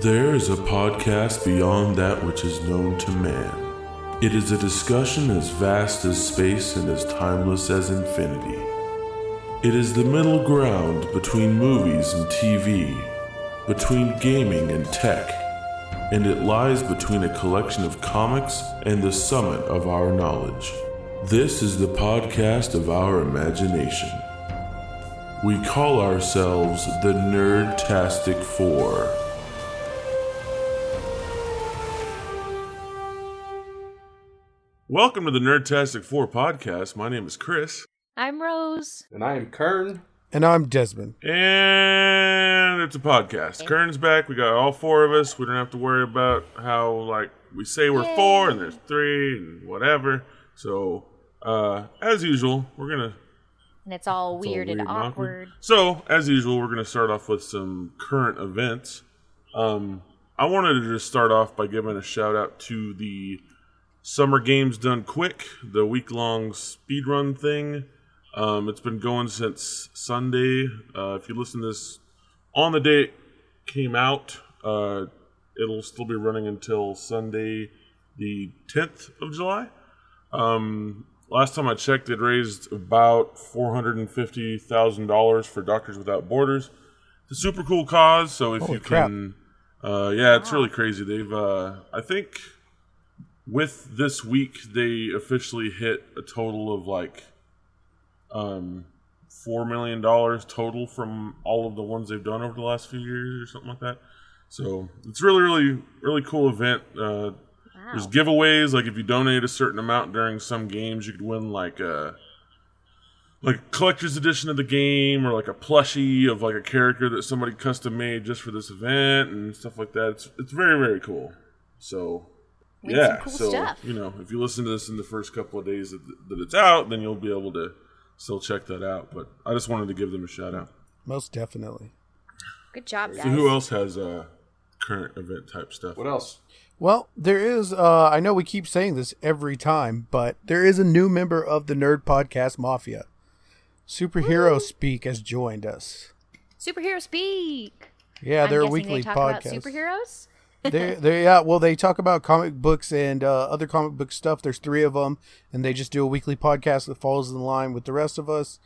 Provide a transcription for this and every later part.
There is a podcast beyond that which is known to man. It is a discussion as vast as space and as timeless as infinity. It is the middle ground between movies and TV, between gaming and tech, and it lies between a collection of comics and the summit of our knowledge. This is the podcast of our imagination. We call ourselves the Nerdtastic Four. Welcome to the Nerdtastic Four podcast. My name is Chris, I'm Rose. And I am Kern. And I'm Desmond. and it's a podcast. Kern's back. We got all four of us. We don't have to worry about how like we say we're four and there's three and whatever. So, uh, as usual, we're gonna And it's all It's all weird, and and awkward. So, as usual, we're going to start off with some current events. Um, I wanted to just start off by giving a shout out to the Summer Games Done Quick, the week long speed run thing. Um, it's been going since Sunday. Uh, if you listen to this on the day it came out, uh, it'll still be running until Sunday, the 10th of July. Um, last time I checked, it raised about four hundred and fifty thousand dollars for Doctors Without Borders. It's a super cool cause. So if Holy you crap. can, uh, yeah, it's really crazy. They've, uh, I think, with this week, they officially hit a total of like, um, four million dollars total from all of the ones they've done over the last few years or something like that. So it's really, really, really cool event. Uh, there's giveaways. Like if you donate a certain amount during some games, you could win like a like a collector's edition of the game or like a plushie of like a character that somebody custom made just for this event and stuff like that. It's it's very very cool. So Win yeah, some cool so stuff. you know if you listen to this in the first couple of days that, that it's out, then you'll be able to still check that out. But I just wanted to give them a shout out. Most definitely. Good job, guys. So who else has uh, current event type stuff? What else? Well, there is, uh, I know we keep saying this every time, but there is a new member of the Nerd Podcast Mafia. Superhero Speak has joined us. Superhero speak. Yeah, I'm they're a weekly they talk podcast. about superheroes. They they yeah, well they talk about comic books and uh, other comic book stuff. There's three of them, and they just do a weekly podcast that falls in line with the rest of us.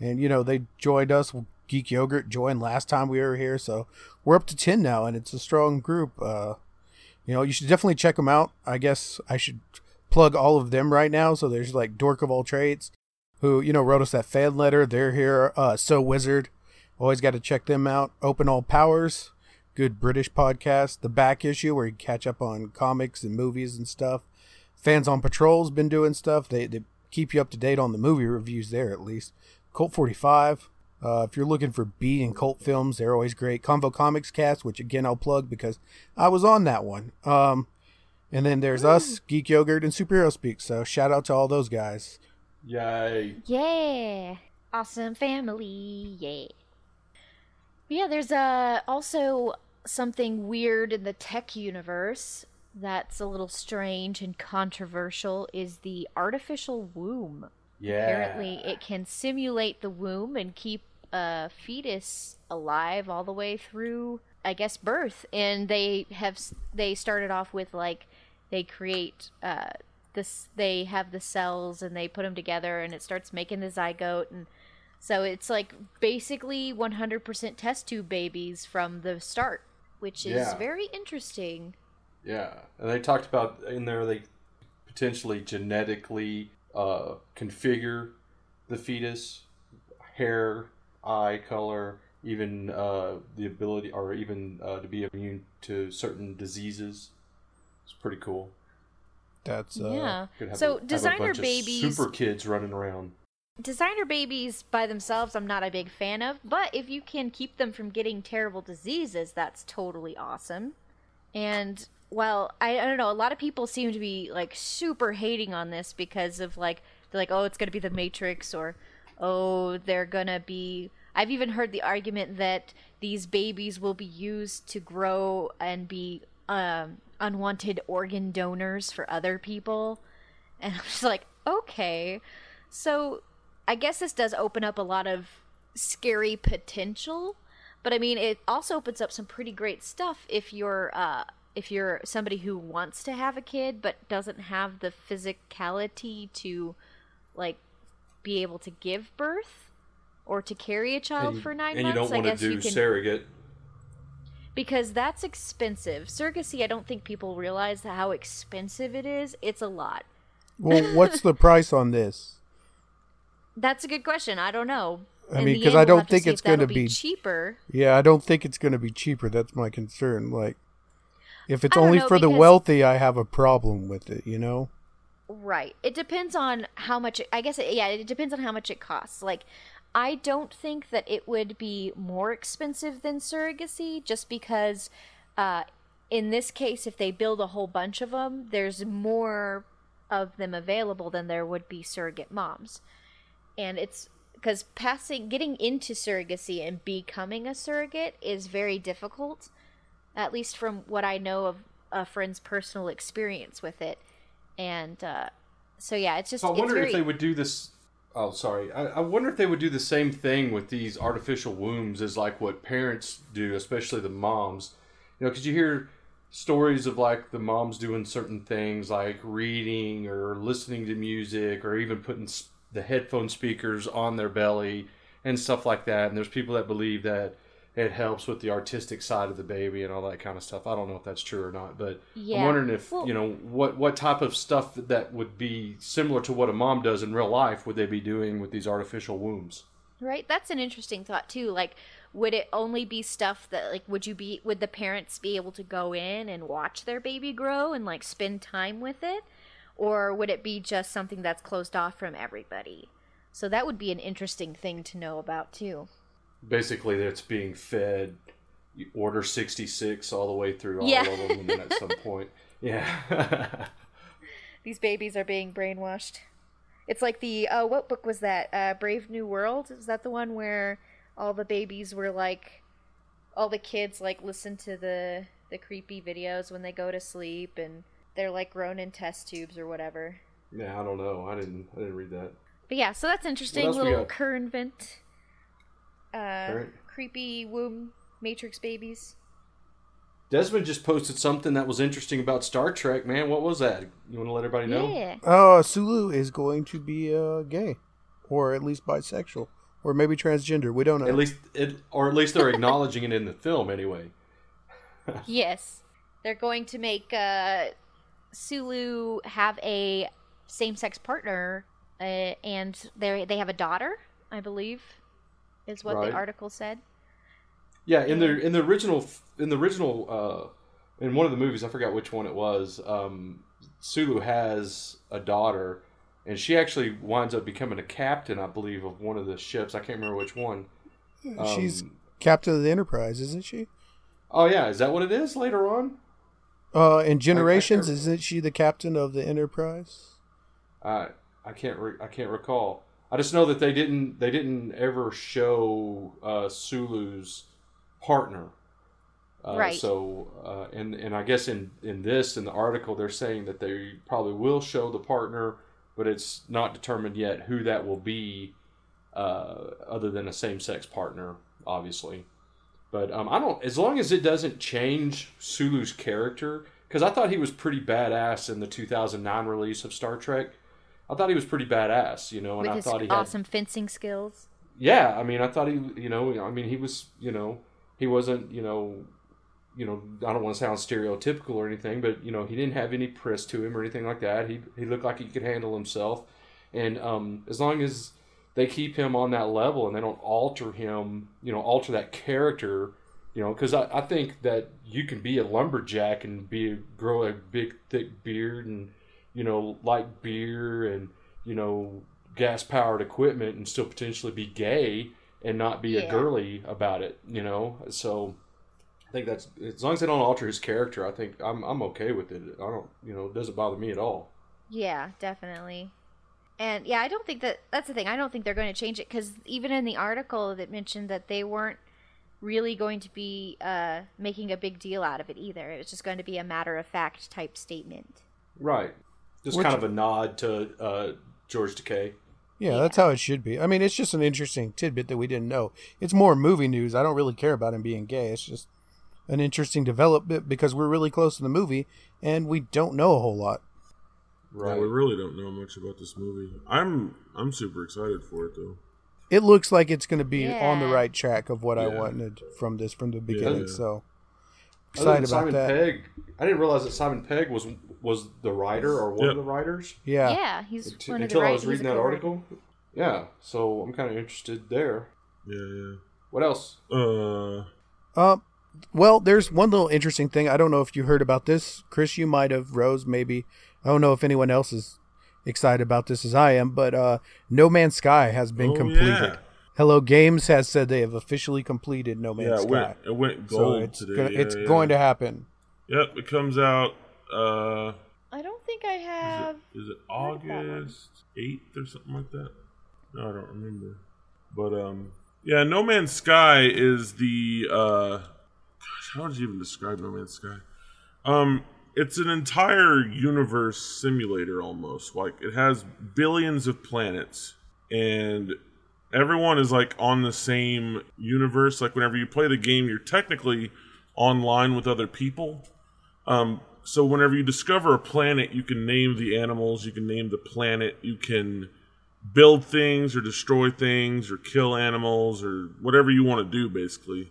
And you know they joined us. Geek Yogurt joined last time we were here, so we're up to ten now, and it's a strong group. Uh, you know you should definitely check them out. I guess I should plug all of them right now. So there's like Dork of all trades, who you know wrote us that fan letter. They're here. Uh, so Wizard, always got to check them out. Open All Powers good British podcast. The back issue where you catch up on comics and movies and stuff. Fans on Patrol's been doing stuff. They, they keep you up to date on the movie reviews there at least. Cult 45. Uh, if you're looking for B and cult films, they're always great. Convo Comics Cast, which again I'll plug because I was on that one. Um, and then there's us, Geek Yogurt, and Superhero Speak. So shout out to all those guys. Yay. Yeah. Awesome family. Yeah. Yeah, there's uh, also something weird in the tech universe that's a little strange and controversial is the artificial womb. Yeah. Apparently, it can simulate the womb and keep a fetus alive all the way through, I guess, birth. And they have they started off with like they create uh, this. They have the cells and they put them together, and it starts making the zygote. And so it's like basically 100% test tube babies from the start, which is Yeah. very interesting. Yeah. And they talked about in there they potentially genetically uh, configure the fetus, hair, eye color, even uh, the ability, or even uh, to be immune to certain diseases. It's pretty cool. That's uh, yeah. Could have a- So have a designer bunch of babies. super kids running around. Designer babies by themselves i'm not a big fan of but if you can keep them from getting terrible diseases that's totally awesome. And well I, I don't know a lot of people seem to be like super hating on this because of like they're like oh it's gonna be the matrix or oh they're gonna be i've even heard the argument that these babies will be used to grow and be um, unwanted organ donors for other people. And i'm just like okay. So I guess this does open up a lot of scary potential, But I mean, it also opens up some pretty great stuff if you're uh, if you're somebody who wants to have a kid but doesn't have the physicality to like be able to give birth or to carry a child and, for nine and months. you don't I want to guess do you can surrogate. because that's expensive. Surrogacy, I don't think people realize how expensive it is. It's a lot. Well, what's the price on this? That's a good question. I don't know. I In mean, because I don't to think it's gonna be- cheaper. Yeah, I don't think it's going to be cheaper. That's my concern. Like, if it's only know, for the wealthy, I have a problem with it. You know? Right. It depends on how much. It, I guess. It, yeah, it depends on how much it costs. Like, I don't think that it would be more expensive than surrogacy, just because, uh, in this case, if they build a whole bunch of them, there's more of them available than there would be surrogate moms, and it's because passing, getting into surrogacy and becoming a surrogate is very difficult. At least from what I know of a friend's personal experience with it and uh, so yeah, it's just So I wonder very if they would do this. Oh, sorry. I, I wonder if they would do the same thing with these artificial wombs as like what parents do, especially the moms. You know, because you hear stories of like the moms doing certain things like reading or listening to music or even putting the headphone speakers on their belly and stuff like that. And there's people that believe that it helps with the artistic side of the baby and all that kind of stuff. I don't know if that's true or not, but I'm wondering if Well- you know what what type of stuff that would be similar to what a mom does in real life would they be doing with these artificial wombs? right. That's an interesting thought too. Like, would it only be stuff that like would you be would the parents be able to go in and watch their baby grow and like spend time with it, or would it be just something that's closed off from everybody? So that would be an interesting thing to know about too. Basically, it's being fed order sixty six all the way through all Yeah. of them, and then at some point, yeah. These babies are being brainwashed. It's like the uh, what book was that? Uh, Brave New World. Is that the one where all the babies were like, all the kids like listen to the the creepy videos when they go to sleep, and they're like grown in test tubes or whatever. yeah, I don't know. I didn't. I didn't read that. But yeah, so that's interesting. else Little got? current event. Uh, Current? creepy womb matrix babies. Desmond just posted something that was interesting about Star Trek. Man, what was that? You want to let everybody know? Yeah. Uh, Sulu is going to be uh, gay, or at least bisexual, or maybe transgender. We don't know. At least, it, or at least they're acknowledging it in the film, anyway. Yes. They're going to make uh, Sulu have a same sex partner, uh, and they they have a daughter, I believe, is what Right. the article said. Yeah, in the in the original in the original uh, in one of the movies, I forgot which one it was. Um, Sulu has a daughter, and she actually winds up becoming a captain, I believe, of one of the ships. I can't remember which one. She's Um, captain of the Enterprise, isn't she? Oh yeah, is that what it is later on? Uh, in Generations, I- isn't she the captain of the Enterprise? I I can't re- I can't recall. I just know that they didn't they didn't ever show uh, Sulu's partner. Uh, Right. So uh, and and I guess in in this in the article they're saying that they probably will show the partner, but it's not determined yet who that will be, uh, other than a same sex partner, obviously. But um, I don't. As long as it doesn't change Sulu's character, because I thought he was pretty badass in the 2009 release of Star Trek. I thought he was pretty badass, you know, and with I thought he had awesome fencing skills. yeah, I mean, I thought he, you know, I mean, he was, you know, he wasn't, you know, you know, I don't want to sound stereotypical or anything, but you know, he didn't have any press to him or anything like that. He he looked like he could handle himself, and um, as long as they keep him on that level and they don't alter him, you know, alter that character, you know, because I, I think that you can be a lumberjack and be grow a big thick beard and you know like beer and you know gas powered equipment and still potentially be gay and not be a girly about it, you know. So I think that's as long as they don't alter his character, I think I'm I'm okay with it. I don't, you know, it doesn't bother me at all. Yeah, definitely. And yeah, I don't think that that's the thing. I don't think they're going to change it because even in the article that mentioned that they weren't really going to be uh, making a big deal out of it either. It was just going to be a matter of fact type statement. Right. Just Which- kind of a nod to uh, George Takei. Yeah, that's how it should be. I mean, it's just an interesting tidbit that we didn't know. It's more movie news. I don't really care about him being gay. It's just an interesting development because we're really close to the movie and we don't know a whole lot. Yeah, we really don't know much about this movie. I'm I'm super excited for it though. It looks like it's going to be on the right track of what I wanted from this from the beginning. Yeah. So excited about Simon that. Pegg, I didn't realize that Simon Pegg was was the writer or one Yep. of the writers Yeah. Yeah, he's until, one of the until I was reading that co-writer. article. Yeah, so I'm kind of interested there. Yeah, What else? yeah. Uh, Uh, well, there's one little interesting thing. I don't know if you heard about this, Chris. You might have. Rose, maybe. I don't know if anyone else is excited about this as I am, but uh, No Man's Sky has been oh, completed. Yeah, Hello Games has said they have officially completed No yeah Man's it Sky. went it went so gold it's today. gonna, yeah, it's yeah. going to happen. Yep, it comes out. Uh, I don't think I is have. it, is it heard of that one. August eighth or something like that? No, I don't remember. But um, yeah, No Man's Sky is the uh, gosh, how would you even describe No Man's Sky? Um, it's an entire universe simulator almost. Like it has billions of planets, and everyone is like on the same universe. Like whenever you play the game, you're technically online with other people. Um, so whenever you discover a planet, you can name the animals, you can name the planet, you can build things or destroy things or kill animals or whatever you want to do basically.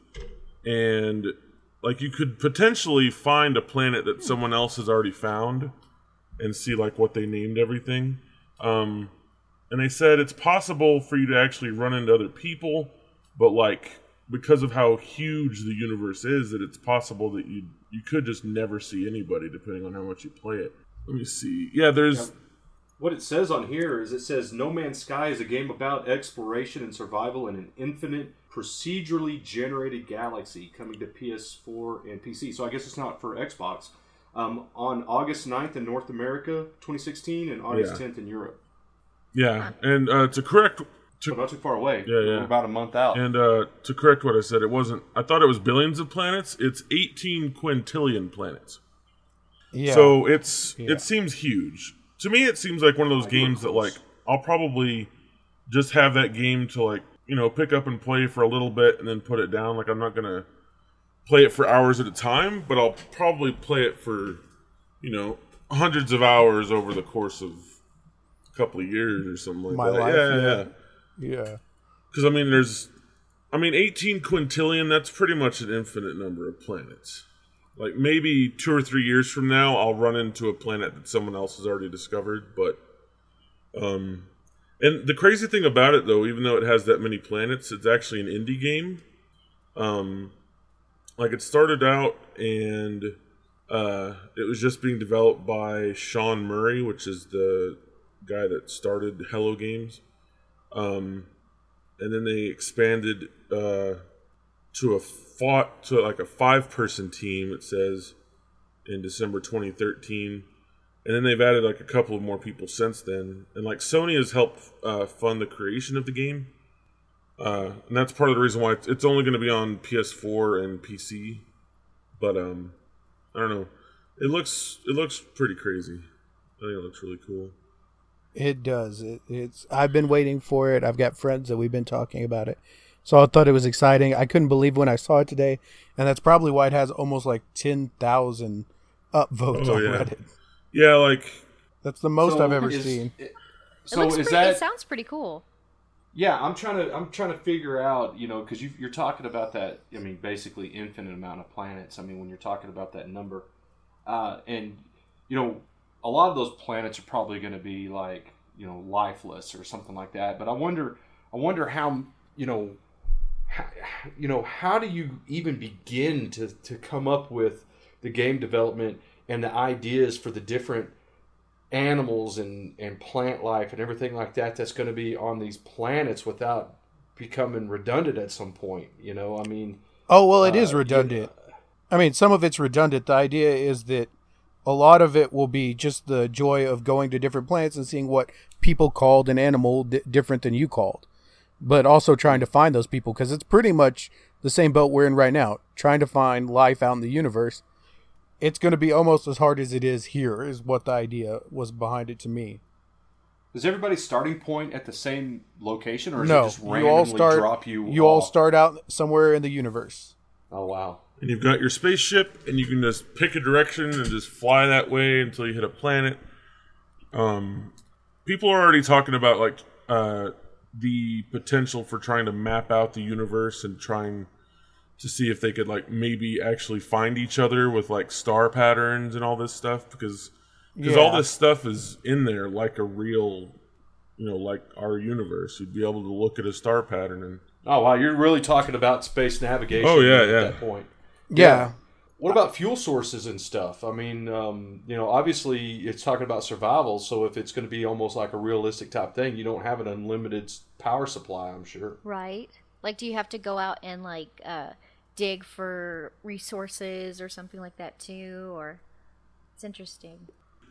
And like you could potentially find a planet that someone else has already found and see like what they named everything. Um, and they said it's possible for you to actually run into other people, but like because of how huge the universe is, that it's possible that you you could just never see anybody depending on how much you play it. Let me see. Yeah, there's What it says on here is it says No Man's Sky is a game about exploration and survival in an infinite, procedurally generated galaxy coming to PS4 and PC. So I guess it's not for Xbox. Um, on August 9th in North America, 2016, and August Yeah. 10th in Europe. yeah, and uh, to correct So to not too far away. Yeah, yeah. We're about a month out. and uh, to correct what I said, it wasn't. I thought it was billions of planets. It's 18 quintillion planets. Yeah. So it's Yeah. it seems huge. To me it seems like one of those Like, games that like I'll probably just have that game to like, you know, pick up and play for a little bit and then put it down. Like I'm not going to play it for hours at a time, but I'll probably play it for, you know, hundreds of hours over the course of a couple of years or something like My that. life, yeah, yeah. yeah. yeah. Because I mean, there's, I mean, 18 quintillion. That's pretty much an infinite number of planets. Like maybe two or three years from now, I'll run into a planet that someone else has already discovered. But, um, and the crazy thing about it, though, even though it has that many planets, it's actually an indie game. Um, like it started out and uh, it was just being developed by Sean Murray, which is the guy that started Hello Games. Um, and then they expanded uh, to a fought to like a five person team. It says in December 2013, and then they've added like a couple of more people since then. And like Sony has helped uh, fund the creation of the game, uh, and that's part of the reason why it's, only going to be on PS4 and PC. But um, I don't know. It looks it looks pretty crazy. I think it looks really cool. It does. It, it's. I've been waiting for it. I've got friends that we've been talking about it, so I thought it was exciting. I couldn't believe when I saw it today, and that's probably why it has almost like ten thousand upvotes Oh, on yeah. Reddit. Yeah, like That's the most So I've ever is- seen. It So looks is pretty, that It sounds pretty cool. Yeah, I'm trying to I'm trying to figure out, you know, because you, you're talking about that. I mean, basically infinite amount of planets. I mean, when you're talking about that number, uh, and you know, a lot of those planets are probably going to be like you know lifeless or something like that. But I wonder, I wonder how you know, how, you know, how do you even begin to to come up with the game development and the ideas for the different animals and, and plant life and everything like that that's going to be on these planets without becoming redundant at some point you know i mean Oh well, it is uh, redundant. I mean, some of it's redundant. The idea is that a lot of it will be just the joy of going to different planets and seeing what people called an animal di different than you called, but also trying to find those people because it's pretty much the same boat we're in right now, trying to find life out in the universe. It's going to be almost as hard as it is here, is what the idea was behind it to me. Is everybody's starting point at the same location, or is it No, just you randomly all start. drop you? You all off? start out somewhere in the universe. Oh wow! and you've got your spaceship, and you can just pick a direction and just fly that way until you hit a planet. Um, people are already talking about like uh, the potential for trying to map out the universe and trying to see if they could like maybe actually find each other with like star patterns and all this stuff because because all this stuff is in there like a real you know like our universe you'd be able to look at a star pattern and Oh wow! You're really talking about space navigation. Oh, yeah, at yeah. that point. Yeah. What about fuel sources and stuff? I mean, um, you know, obviously it's talking about survival. So if it's going to be almost like a realistic type thing, you don't have an unlimited power supply. I'm sure. Right. Like, do you have to go out and like uh, dig for resources or something like that too? Or it's interesting.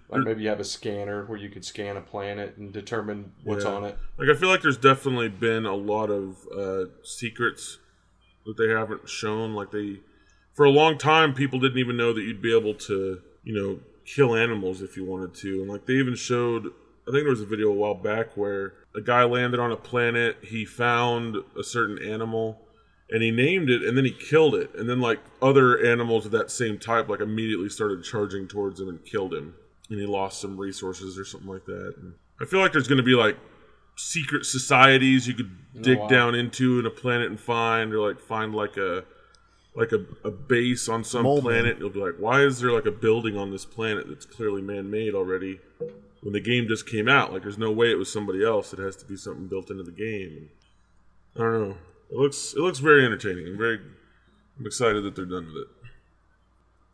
Like maybe you have a scanner where you could scan a planet and determine what's Yeah. on it. Like I feel like there's definitely been a lot of uh, secrets that they haven't shown. Like they, for a long time, people didn't even know that you'd be able to, you know, kill animals if you wanted to. And like they even showed, I think there was a video a while back where a guy landed on a planet. He found a certain animal. And he named it, and then he killed it, and then like other animals of that same type, like immediately started charging towards him and killed him, and he lost some resources or something like that. And I feel like there's going to be like secret societies you could dig wow. down into in a planet and find, or like find like a like a, a base on some Mole planet. You'll be like, why is there like a building on this planet that's clearly man made already? When the game just came out, like there's no way it was somebody else. It has to be something built into the game. I don't know. It looks it looks very entertaining. I'm very I'm excited that they're done with it.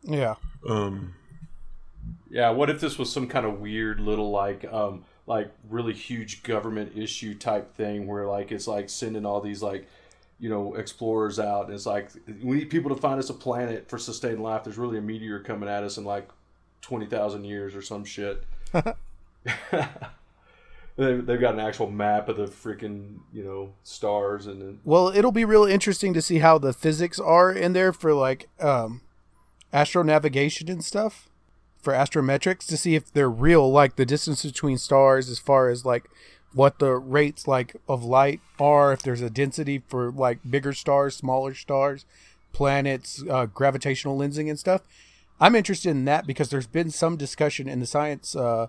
Yeah. Um, Yeah, what if this was some kind of weird little like um like really huge government issue type thing where like it's like sending all these like you know explorers out and it's like we need people to find us a planet for sustained life. There's really a meteor coming at us in like twenty thousand years or some shit. they, they've got an actual map of the freaking you know stars and then Well, it'll be real interesting to see how the physics are in there for like um astronavigation and stuff for astrometrics to see if they're real like the distance between stars as far as like what the rates like of light are if there's a density for like bigger stars smaller stars planets uh, gravitational lensing and stuff. I'm interested in that because there's been some discussion in the science uh,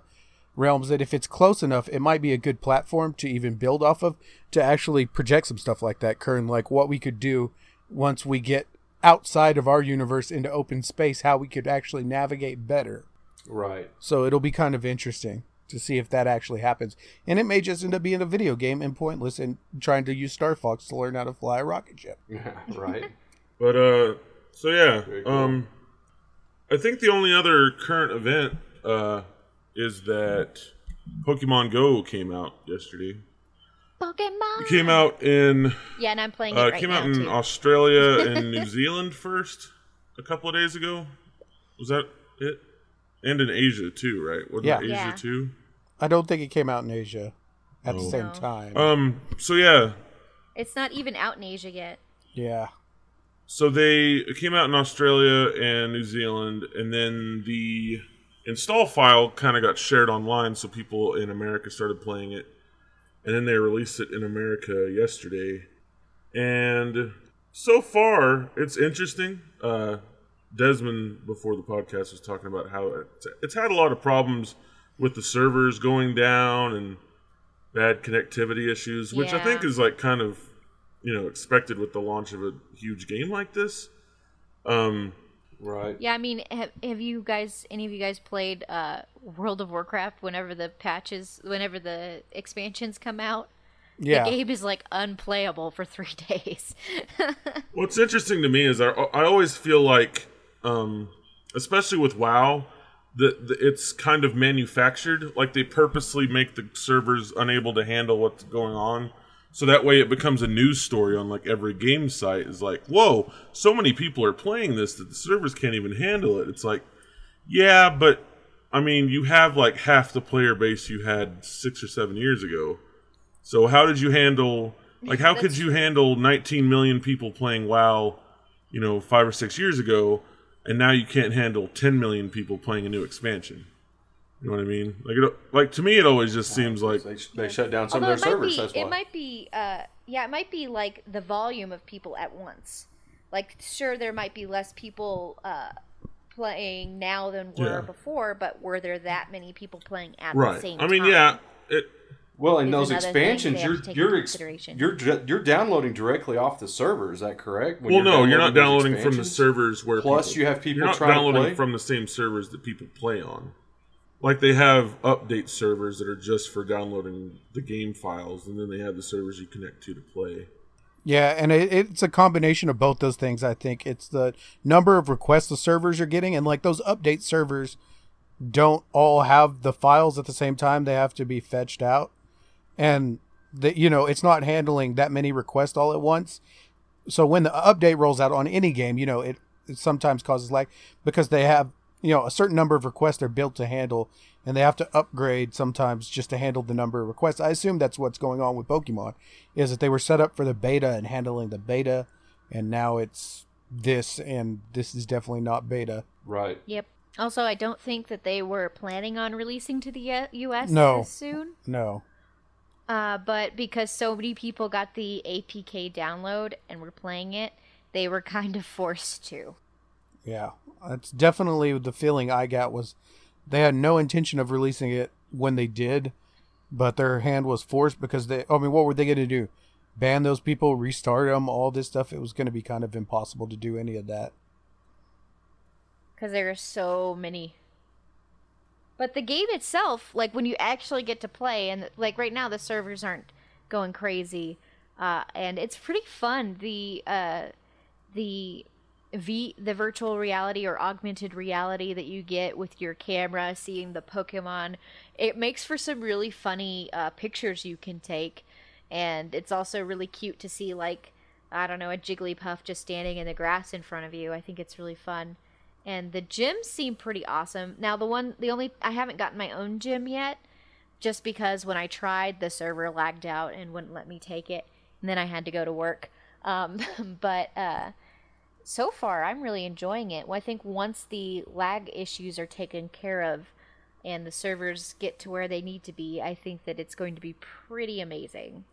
realms that if it's close enough, it might be a good platform to even build off of to actually project some stuff like that, Kern, like what we could do once we get outside of our universe into open space, how we could actually navigate better. right. So it'll be kind of interesting to see if that actually happens. And it may just end up being a video game and pointless and trying to use Star Fox to learn how to fly a rocket ship. Yeah, right. but uh, so yeah, cool. um, I think the only other current event uh is that Pokemon Go came out yesterday. Pokemon. It came out in Yeah, and I'm playing it uh, it right came now out in too. Australia and New Zealand first a couple of days ago. Was that it? And in Asia too, right? Wasn't Yeah. Asia Yeah. too? I don't think it came out in Asia at the Oh. same No. time. Um. So yeah. It's not even out in Asia yet. yeah. So they it came out in Australia and New Zealand, and then the install file kind of got shared online, so people in America started playing it, and then they released it in America yesterday. And so far, it's interesting. Uh, Desmond, before the podcast, was talking about how it's, it's had a lot of problems with the servers going down and bad connectivity issues, which I think is like kind of you know expected with the launch of a huge game like this. Um, Right. Yeah, I mean, have, have you guys, any of you guys played uh, World of Warcraft whenever the patches, whenever the expansions come out? Yeah. The game is like unplayable for three days. What's interesting to me is I, I always feel like, um, especially with WoW, that that it's kind of manufactured. Like they purposely make the servers unable to handle what's going on, so that way it becomes a news story on like every game site. Is like, whoa, so many people are playing this that the servers can't even handle it. It's like, yeah, but I mean, you have like half the player base you had six or seven years ago. So how did you handle like how could you handle 19 million people playing WoW, you know, 5 or 6 years ago and now you can't handle 10 million people playing a new expansion? You know what I mean? Like, it, like to me, it always just seems like they, they shut down some Although of their servers. be, that's why. it might be, uh, yeah, it might be like the volume of people at once. Like, sure, there might be less people uh, playing now than were Yeah. before, but were there that many people playing at the right. same I mean, time? yeah, it, Well, in those expansions, you're you're ex- you're you're downloading directly off the server. Is that correct? When well, no, you're not downloading from the servers where Plus, people, you have people you're not trying to downloading play? from the same servers that people play on. Like they have update servers that are just for downloading the game files, and then they have the servers you connect to to play. Yeah, and it, it's a combination of both those things. I think it's the number of requests the servers are getting, and like those update servers don't all have the files at the same time. They have to be fetched out, and the you know it's not handling that many requests all at once. So when the update rolls out on any game, you know it, it sometimes causes lag because they have you know a certain number of requests they're built to handle, and they have to upgrade sometimes just to handle the number of requests. I assume that's what's going on with Pokemon, is that they were set up for the beta and handling the beta, and now it's this, and this is definitely not beta. Right. Yep. Also, I don't think that they were planning on releasing to the uh, U.S. No. this soon. No. Uh, but because so many people got the APK download and were playing it, they were kind of forced to. Yeah, that's definitely the feeling I got was they had no intention of releasing it when they did, but their hand was forced because they. I mean, what were they going to do? Ban those people, restart them, all this stuff. It was going to be kind of impossible to do any of that. because there are so many. But the game itself, like when you actually get to play, and like right now the servers aren't going crazy, uh, and it's pretty fun. The uh, the v the virtual reality or augmented reality that you get with your camera, seeing the Pokemon, it makes for some really funny uh, pictures you can take, and it's also really cute to see like I don't know a Jigglypuff just standing in the grass in front of you. I think it's really fun and the gyms seem pretty awesome. Now the one the only I haven't gotten my own gym yet just because when I tried the server lagged out and wouldn't let me take it and then I had to go to work. Um, but uh, so far I'm really enjoying it. Well, I think once the lag issues are taken care of and the servers get to where they need to be, I think that it's going to be pretty amazing.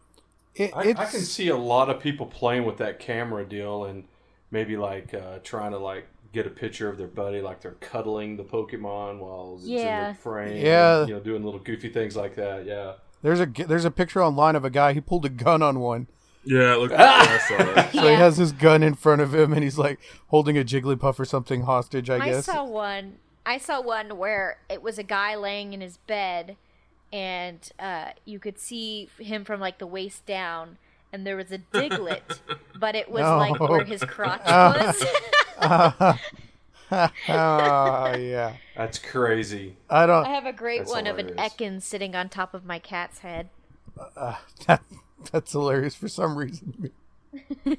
It, I, I can see a lot of people playing with that camera deal and maybe like uh, trying to like get a picture of their buddy, like they're cuddling the Pokemon while it's in Yeah. the frame. Yeah. and, you know, doing little goofy things like that. Yeah. there's a there's a picture online of a guy who pulled a gun on one. Yeah, look, I saw that. So he has his gun in front of him, and he's like holding a Jigglypuff or something hostage. I I guess. I saw one. I saw one where it was a guy laying in his bed, and uh, you could see him from like the waist down, and there was a Diglett, but it was like where his crotch was. Ah, yeah. That's crazy. I don't. I have a great That's one of an hilarious. Ekans sitting on top of my cat's head. That, that's hilarious for some reason. Man,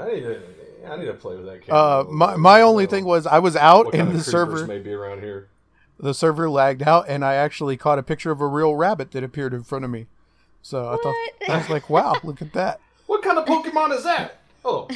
I need to, I need to play with that camera. Uh, my my only thing was I was out what in kind the of server. may be around here. The server lagged out, and I actually caught a picture of a real rabbit that appeared in front of me. So I thought I was like, "Wow, look at that." What kind of Pokemon is that? Oh,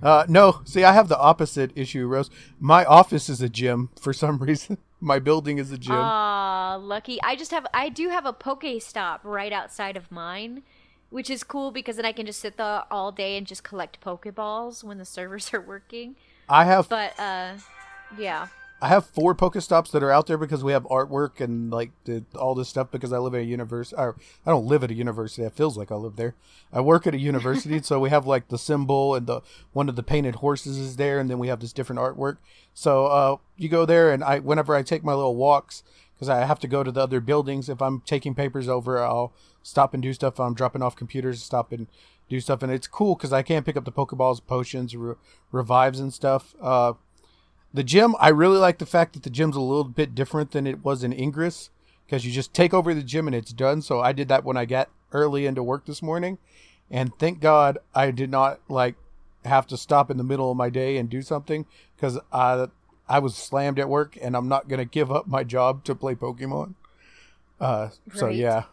Uh, no, see, I have the opposite issue, Rose. My office is a gym for some reason. My building is a gym. Ah, lucky. I just have I do have a Pokestop right outside of mine, which is cool because then I can just sit there all day and just collect Pokeballs when the servers are working. I have But uh yeah. I have four Pokestops that are out there because we have artwork and like the, all this stuff because I live at a university. Or I don't live at a university. It feels like I live there. I work at a university, so we have like the symbol and the one of the painted horses is there, and then we have this different artwork. So uh, you go there, and I whenever I take my little walks because I have to go to the other buildings. If I'm taking papers over, I'll stop and do stuff. If I'm dropping off computers, stop and do stuff, and it's cool because I can pick up the Pokeballs, potions, re- revives, and stuff. Uh, the gym, I really like the fact that the gym's a little bit different than it was in Ingress because you just take over the gym and it's done. So I did that when I got early into work this morning, and thank God I did not like have to stop in the middle of my day and do something because I I was slammed at work and I'm not gonna give up my job to play Pokemon. Uh, so yeah,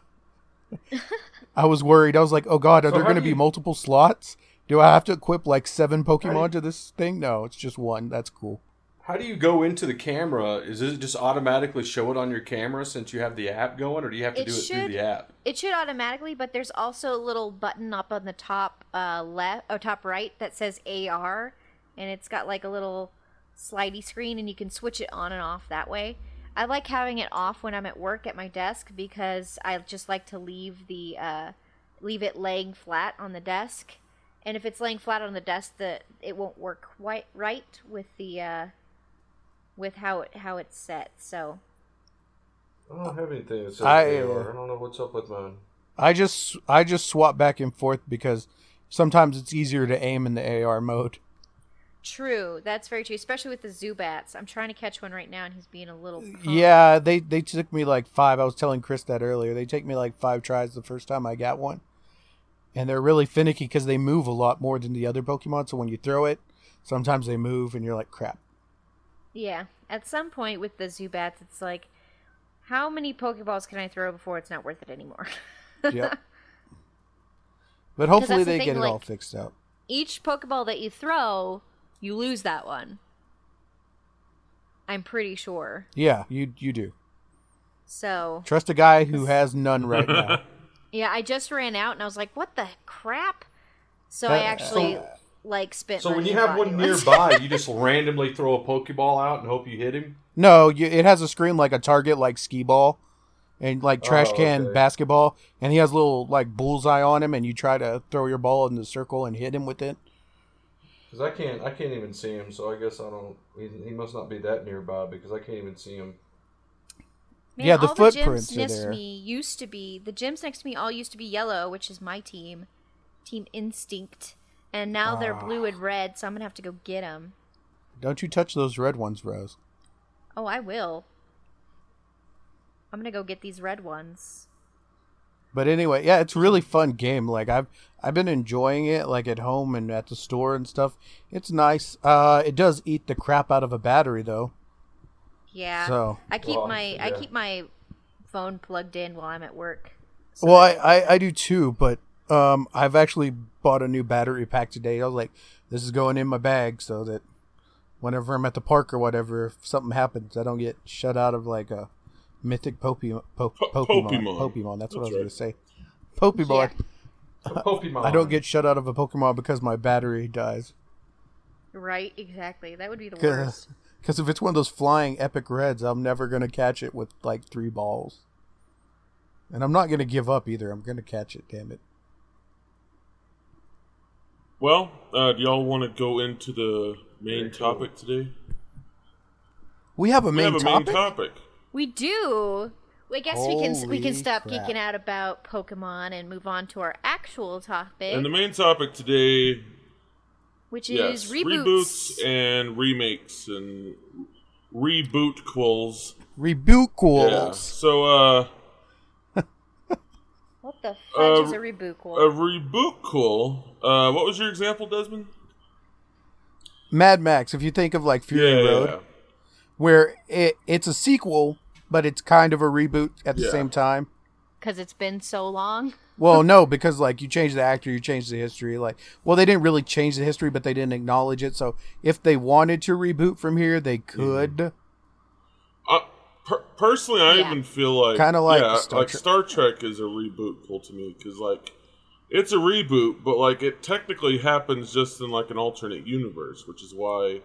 I was worried. I was like, oh God, are So there gonna do be multiple slots? Do I have to equip like seven Pokemon you- to this thing? No, it's just one. That's cool. How do you go into the camera? Is it just automatically show it on your camera since you have the app going, or do you have to It do it should- through the app? It should automatically, but there's also a little button up on the top uh, left or top right that says AR, and it's got like a little slidey screen, and you can switch it on and off that way. I like having it off when I'm at work at my desk because I just like to leave the uh, leave it laying flat on the desk, and if it's laying flat on the desk, the it won't work quite right with the uh, with how it how it's set. So I don't have anything that says I, AR. uh, I don't know what's up with mine. I just I just swap back and forth because sometimes it's easier to aim in the AR mode. True, that's very true, especially with the Zubats. I'm trying to catch one right now, and he's being a little. Uh, punk. Yeah, they they took me like five. I was telling Chris that earlier. They take me like five tries the first time I got one, and they're really finicky because they move a lot more than the other Pokemon. So when you throw it, sometimes they move, and you're like, crap. Yeah, at some point with the Zubats, it's like, how many Pokeballs can I throw before it's not worth it anymore? Yep. but hopefully that's the they thing, get it all fixed out. Each Pokeball that you throw, you lose that one. I'm pretty sure. Yeah, you you do. So Trust a guy who has none right now. yeah, I just ran out, and I was like, "What the crap?" So That- I uh, actually so- like spent. So when you have one nearby, you just randomly throw a Pokeball out and hope you hit him. No, you, it has a screen like a target, like skee ball, and like oh, trash Oh, can okay. basketball, and he has a little like bullseye on him, and you try to throw your ball in the circle and hit him with it. Because I can't, I can't even see him. So I guess I don't. He, he must not be that nearby because I can't even see him. Man, Yeah, the all footprints the gyms are next there. to me used to be the gyms next to me all used to be yellow, which is my team, Team Instinct, and now they're Ah. blue and red. So I'm gonna have to go get them. Don't you touch those red ones, Rose? Oh, I will. I'm gonna go get these red ones. But anyway, yeah, it's a really fun game. Like I've I've been enjoying it, like at home and at the store and stuff. It's nice. Uh, it does eat the crap out of a battery though. Yeah. So- I keep Well, my I keep my phone plugged in while I'm at work. So Well, I, I, I do too, but um, I've actually bought a new battery pack today. I was like, this is going in my bag so that whenever I'm at the park or whatever, if something happens, I don't get shut out of like a mythic Pope- po- Po- Pokemon. Pokemon. Pokemon. That's what That's I was going to say. Pokemon. A Pokemon. I don't get shut out of a Pokemon because my battery dies. right, exactly. That would be the worst. Cause, if it's one of those flying epic reds, I'm never going to catch it with like three balls. And I'm not going to give up either. I'm going to catch it, damn it. Well, uh, do y'all want to go into the main topic today? We have a We main have a topic. main topic. We do. I guess we can we can stop crap. geeking out about Pokemon and move on to our actual topic, And the main topic today, which yes, is reboots. and remakes and rebootquels. Reboot Yeah. So, uh, What the fudge Uh, is a reboot? a Cool? reboot quill. Uh, what was your example, Desmond? Mad Max, if you think of like Fury yeah, Road, yeah. where it, it's a sequel, but it's kind of a reboot at the Yeah. same time. Because it's been so long. Well, no, because like you change the actor, you change the history. Like, well, they didn't really change the history, but they didn't acknowledge it. So if they wanted to reboot from here, they could. Uh, per- personally, I Yeah. even feel like Kinda like yeah, Star like Trek. Star Trek is a rebootquel to me because like it's a reboot, but like it technically happens just in like an alternate universe, which is why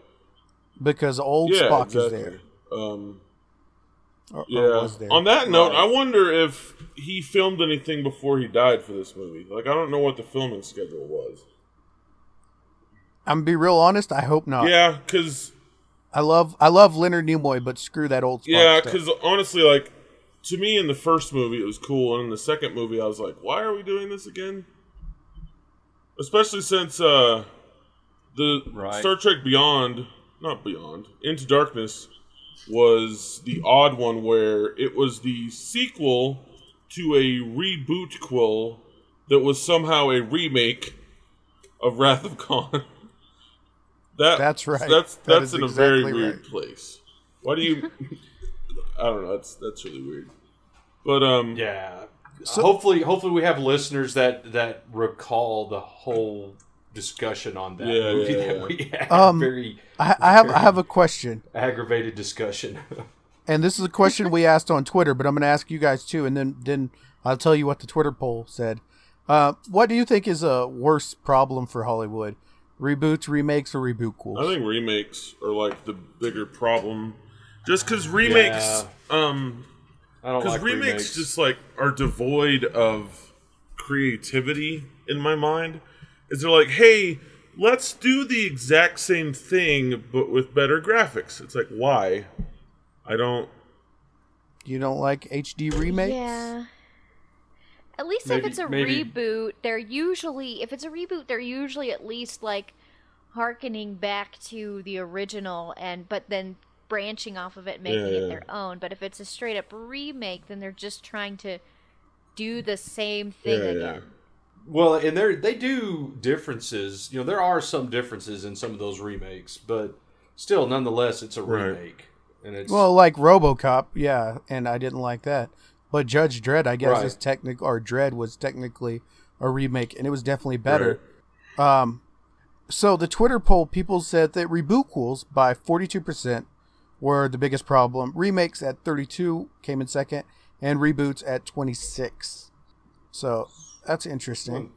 Because old yeah, Spock exactly. is there. Um, Or, or yeah. was there. On that note, Right. I wonder if he filmed anything before he died for this movie. Like, I don't know what the filming schedule was. I'm gonna be real honest. I hope not. Yeah, because I love I love Leonard Nimoy, but screw that old Spock yeah, because honestly, like to me in the first movie it was cool, and in the second movie I was like, why are we doing this again? Especially since uh the Right. Star Trek Beyond, not Beyond, Into Darkness was the odd one where it was the sequel to a rebootquel that was somehow a remake of Wrath of Khan. That That's right. That's That that's is in a very exactly weird right. place. Why do you? I don't know. That's that's really weird. But um, Yeah. So- hopefully, hopefully we have listeners that that recall the whole discussion on that Yeah, movie yeah, that we had. Um, very I, I have I have a question, aggravated discussion. and this is a question we asked on Twitter, but I'm going to ask you guys too, and then then I'll tell you what the Twitter poll said. Uh, what do you think is a worse problem for Hollywood? Reboots, remakes, or rebootquels? I think remakes are like the bigger problem, just because remakes, um, I don't because like remakes, remakes. just like are devoid of creativity in my mind. Is they're like, hey, let's do the exact same thing but with better graphics. It's like, why? I don't. you don't like HD remakes? Yeah. At least Maybe- if it's a maybe- reboot, they're usually if it's a reboot, they're usually at least like harkening back to the original and but then branching off of it, making Yeah, yeah. it their own. But if it's a straight up remake, then they're just trying to do the same thing Yeah, yeah. Again. Well, and they they do differences. You know, there are some differences in some of those remakes, but still, nonetheless, it's a Right. remake, and it's Well, like RoboCop, yeah, and I didn't like that. But Judge Dredd, I guess, Right. is technical, or Dredd was technically a remake, and it was definitely better. Um, so the Twitter poll, people said that rebootquels by 42% were the biggest problem. Remakes at 32 came in second, and reboots at 26. So that's interesting.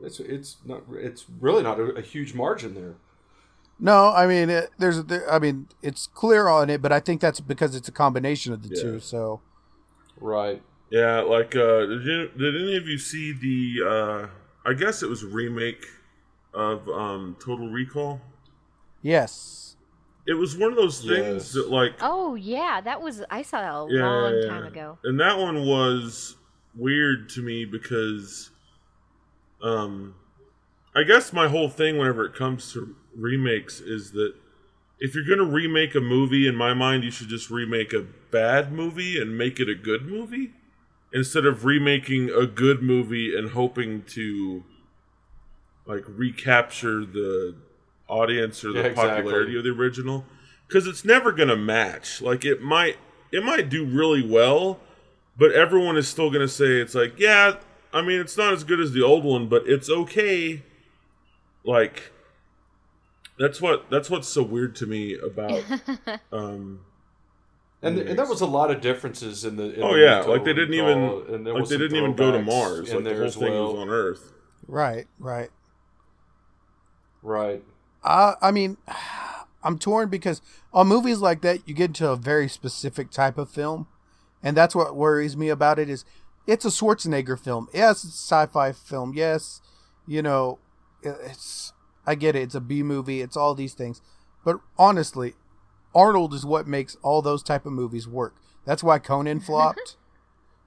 it's it's not it's really not a, a huge margin there. No, I mean, it, there's, there, I mean, it's clear on it, but I think that's because it's a combination of the Yeah. two. So Right. Yeah, like, uh, did you did any of you see the? uh I guess it was a remake of um Total Recall. yes, It was one of those things Yes. that like Oh yeah, that was I saw that a Yeah, long yeah, time ago. And that one was weird to me because um I guess my whole thing whenever it comes to remakes is that if you're going to remake a movie in my mind you should just remake a bad movie and make it a good movie instead of remaking a good movie and hoping to like recapture the audience or the Yeah, exactly. popularity of the original because it's never going to match like it might it might do really well but everyone is still going to say it's like yeah i mean it's not as good as the old one but it's okay like that's what that's what's so weird to me about um And, and there was a lot of differences in the. In oh the yeah like they didn't Recall, even and like they didn't even go to mars in like the whole as thing well. was on earth right, right. Right. Uh, I mean, I'm torn because on movies like that, you get into a very specific type of film, and that's what worries me about it. Is it's a Schwarzenegger film? Yes, it's a sci-fi film. Yes, you know, it's I get it. It's a B movie. It's all these things, but honestly, Arnold is what makes all those type of movies work. That's why Conan flopped.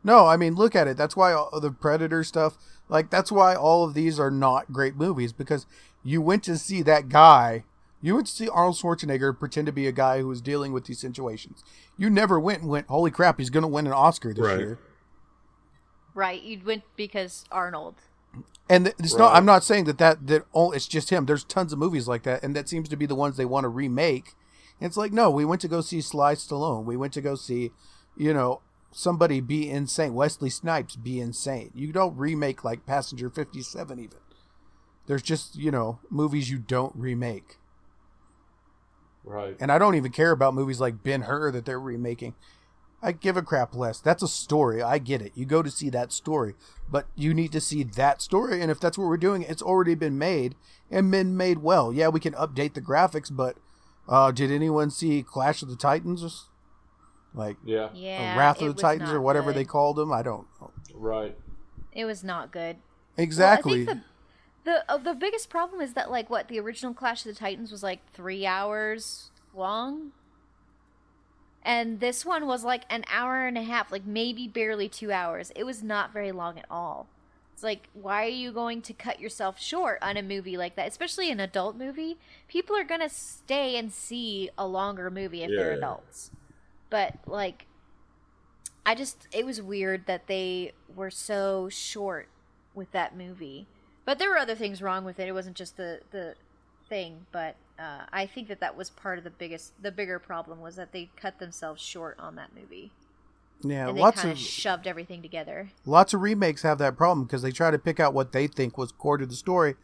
No, I mean, look at it. That's why all the Predator stuff, like, that's why all of these are not great movies because you went to see that guy. You went to see Arnold Schwarzenegger pretend to be a guy who was dealing with these situations. You never went and went, holy crap, he's going to win an Oscar this Right. year. Right, you went because Arnold. And th- it's not. I'm not saying that that that oh, it's just him. There's tons of movies like that, and that seems to be the ones they want to remake. And it's like, no, we went to go see Sly Stallone. We went to go see, you know, somebody be insane. Wesley Snipes be insane. You don't remake like Passenger 57 even. There's just you know movies you don't remake, Right. and I don't even care about movies like Ben Hur that they're remaking. I give a crap less. That's a story. I get it. You go to see that story, but you need to see that story. And if that's what we're doing, it's already been made and been made well. Yeah, we can update the graphics, but uh, did anyone see Clash of the Titans? Like Yeah. Yeah, Wrath of the Titans or whatever good. they called them? I don't know. Right. It was not good. Exactly. Well, I think the the uh, the biggest problem is that like what the original Clash of the Titans was like three hours long, and this one was like an hour and a half, like maybe barely two hours. It was not very long at all. It's like, why are you going to cut yourself short on a movie like that, especially an adult movie? People are gonna stay and see a longer movie if they're adults, but like. I just it was weird that they were so short with that movie. But there were other things wrong with it. It wasn't just the the thing, but uh, I think that that was part of the biggest the bigger problem was that they cut themselves short on that movie. yeah, and they lots of shoved everything together. lots of remakes have that problem because they try to pick out what they think was core to the story,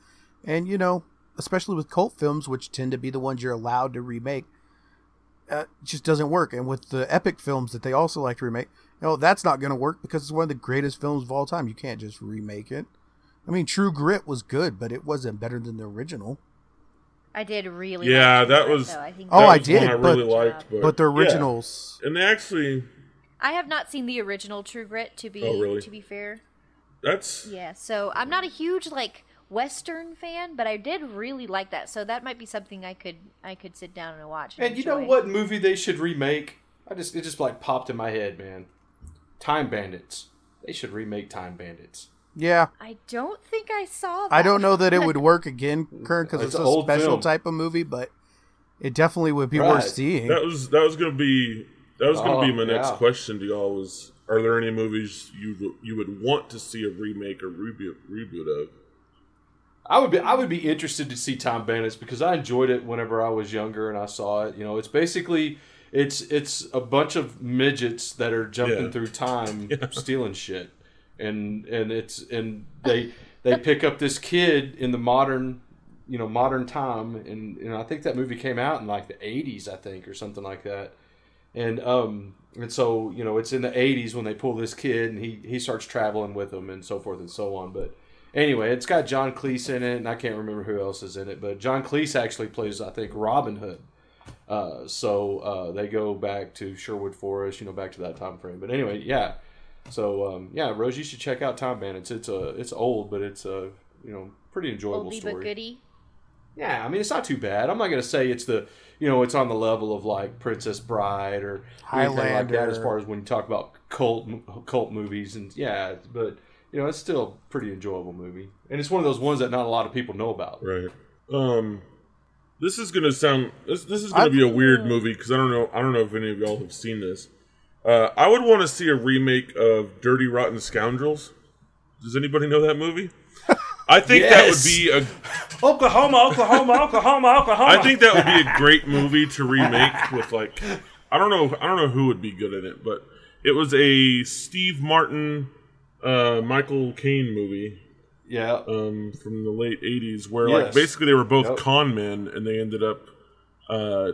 And you know, especially with cult films, which tend to be the ones you're allowed to remake, uh, it just doesn't work. And with the epic films that they also like to remake, you know, that's not going to work because it's one of the greatest films of all time. You can't just remake it. I mean, True Grit was good, but it wasn't better than the original. I did really. Yeah, like that was- Though. I think Oh, That I was one did, I but- really liked, but, But the yeah. originals, and they actually I have not seen the original True Grit. To be Oh, really? to be fair, that's yeah. So I'm not a huge like Western fan, but I did really like that. So that might be something I could I could sit down and watch. And, And you know what movie they should remake? I just it just like popped in my head, man. Time Bandits. They should remake Time Bandits. Yeah. I don't think I saw. That. I don't know that it would work again, Curn, because It's it's, a special film. type of movie, but it definitely would be Right. worth seeing. that was that was gonna be that was gonna Oh, be my next yeah. question to y'all was are there any movies you you would want to see a remake or reboot reboot of? I would be I would be interested to see Tom Bandits because I enjoyed it whenever I was younger and I saw it. You know, it's basically it's it's a bunch of midgets that are jumping Yeah. through time stealing shit. And and it's and they they pick up this kid in the modern you know modern time and and I think that movie came out in like the 80s I think or something like that. And um and so you know it's in the 80s when they pull this kid and he he starts traveling with them and so forth and so on but Anyway, it's got John Cleese in it, and I can't remember who else is in it, but John Cleese actually plays, I think, Robin Hood. Uh, so uh, they go back to Sherwood Forest, you know, back to that time frame. But anyway, yeah. So um, yeah, Rose, you should check out Time Bandits. It's a it's old, but it's a you know pretty enjoyable Oldie but story. goodie. Yeah, I mean it's not too bad. I'm not gonna say it's the you know it's on the level of like Princess Bride or anything like that as far as when you talk about cult cult movies and yeah, but you know it's still a pretty enjoyable movie and it's one of those ones that not a lot of people know about. Right. Um, this is gonna sound this this is gonna I've- be a weird movie because I don't know I don't know if any of y'all have seen this. Uh, I would want to see a remake of Dirty Rotten Scoundrels. Does anybody know that movie? I think that would be a Oklahoma, Oklahoma, Oklahoma, Oklahoma. I think that would be a great movie to remake with like I don't know I don't know who would be good in it, but it was a Steve Martin, uh, Michael Caine movie yeah, um, from the late '80s, where like basically they were both Yep. con men, and they ended up uh,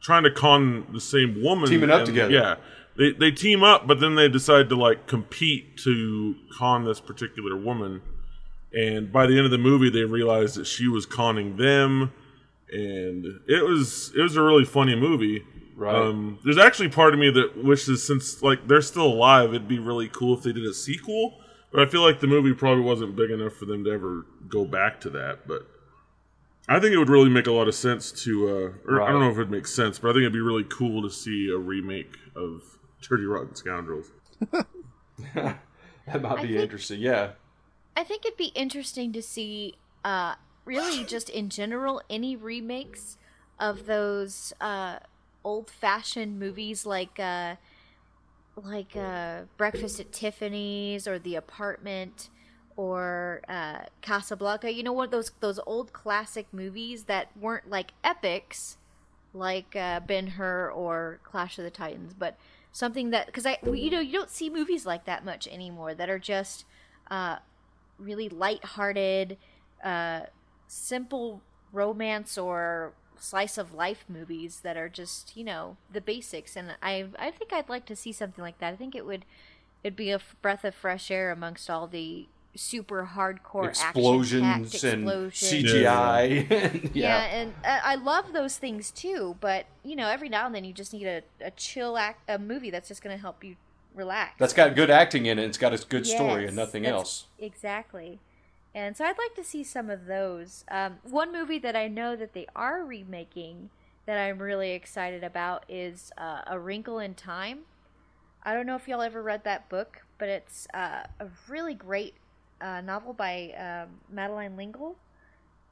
trying to con the same woman, Teaming up and- together. Yeah, they they team up, but then they decide to like compete to con this particular woman, and by the end of the movie, they realize that she was conning them, and it was it was a really funny movie. Right. Um, there's actually part of me that wishes, since like they're still alive, it'd be really cool if they did a sequel. But I feel like the movie probably wasn't big enough for them to ever go back to that. But I think it would really make a lot of sense to. Uh, or I don't know if it makes sense, but I think it'd be really cool to see a remake of Dirty Rotten Scoundrels. that might I be think- interesting. Yeah, I think it'd be interesting to see, uh, really just in general, any remakes of those uh, old-fashioned movies like uh, like uh, Breakfast at Tiffany's or The Apartment or uh, Casablanca. You know what those those old classic movies that weren't like epics, like uh, Ben Hur or Clash of the Titans, but something that because I you know you don't see movies like that much anymore that are just uh, really light-hearted, uh, simple romance or slice of life movies that are just you know the basics. And I I think I'd like to see something like that. I think it would it'd be a breath of fresh air amongst all the super hardcore explosions action-packed and explosions. CGI. and- Yeah, yeah. and uh, I love those things too. But you know, every now and then you just need a, a chill act, a movie that's just going to help you relax. That's got good acting in it. It's got a good story and nothing else. Exactly. And so I'd like to see some of those. Um, one movie that I know that they are remaking that I'm really excited about is uh, A Wrinkle in Time. I don't know if y'all ever read that book, but it's uh, a really great uh, novel by um, Madeleine L'Engle,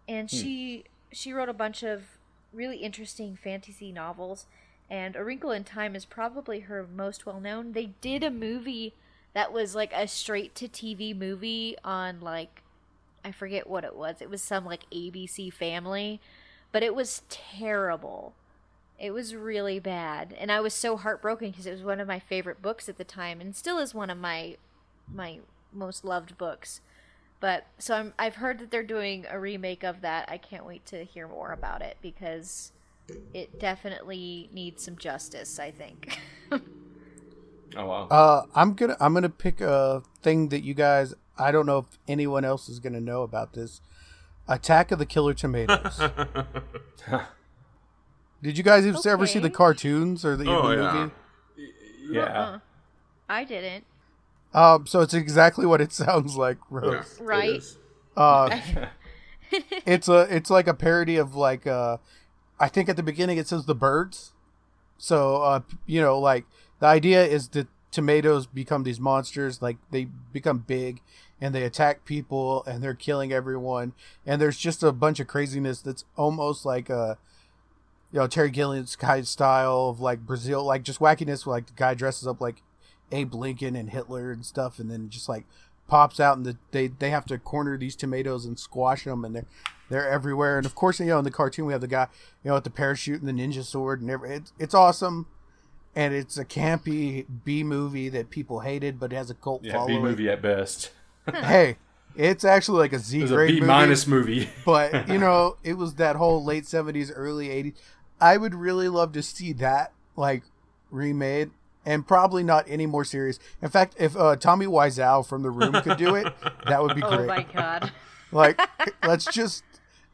and she she wrote a bunch of really interesting fantasy novels. And A Wrinkle in Time is probably her most well known. They did a movie that was like a straight to TV movie on like I forget what it was. It was some like ABC family, but it was terrible. It was really bad, and I was so heartbroken because it was one of my favorite books at the time, and still is one of my my most loved books. But so I'm, I've heard that they're doing a remake of that. I can't wait to hear more about it because it definitely needs some justice. I think. Oh wow. Uh, I'm gonna I'm gonna pick a thing that you guys. I don't know if anyone else is gonna know about this. Attack of the Killer Tomatoes. Did you guys ever see the cartoons or the, Oh, the yeah. movie? yeah. Uh-uh. I didn't. Um, so it's exactly what it sounds like, Rose. it Right. is. Uh, it's a it's like a parody of like uh, I think at the beginning it says the birds. So uh, you know, like the idea is that tomatoes become these monsters, like they become big and they attack people and they're killing everyone. And there's just a bunch of craziness that's almost like a you know Terry Gilliam's kind of style of like Brazil, like just wackiness. Where, like the guy dresses up like Abe Lincoln and Hitler and stuff, and then just like pops out and the, they they have to corner these tomatoes and squash them, and they're they're everywhere. And of course, you know in the cartoon we have the guy you know with the parachute and the ninja sword and every, it's it's awesome. And it's a campy B movie that people hated, but it has a cult Yeah, B movie at best. Hey, it's actually like a Z It was a grade B movie minus movie. but you know it was that whole late 70s early 80s i would really love to see that like remade and probably not any more serious in fact if uh, tommy wiseau from the room could do it that would be great. Oh my god. like let's just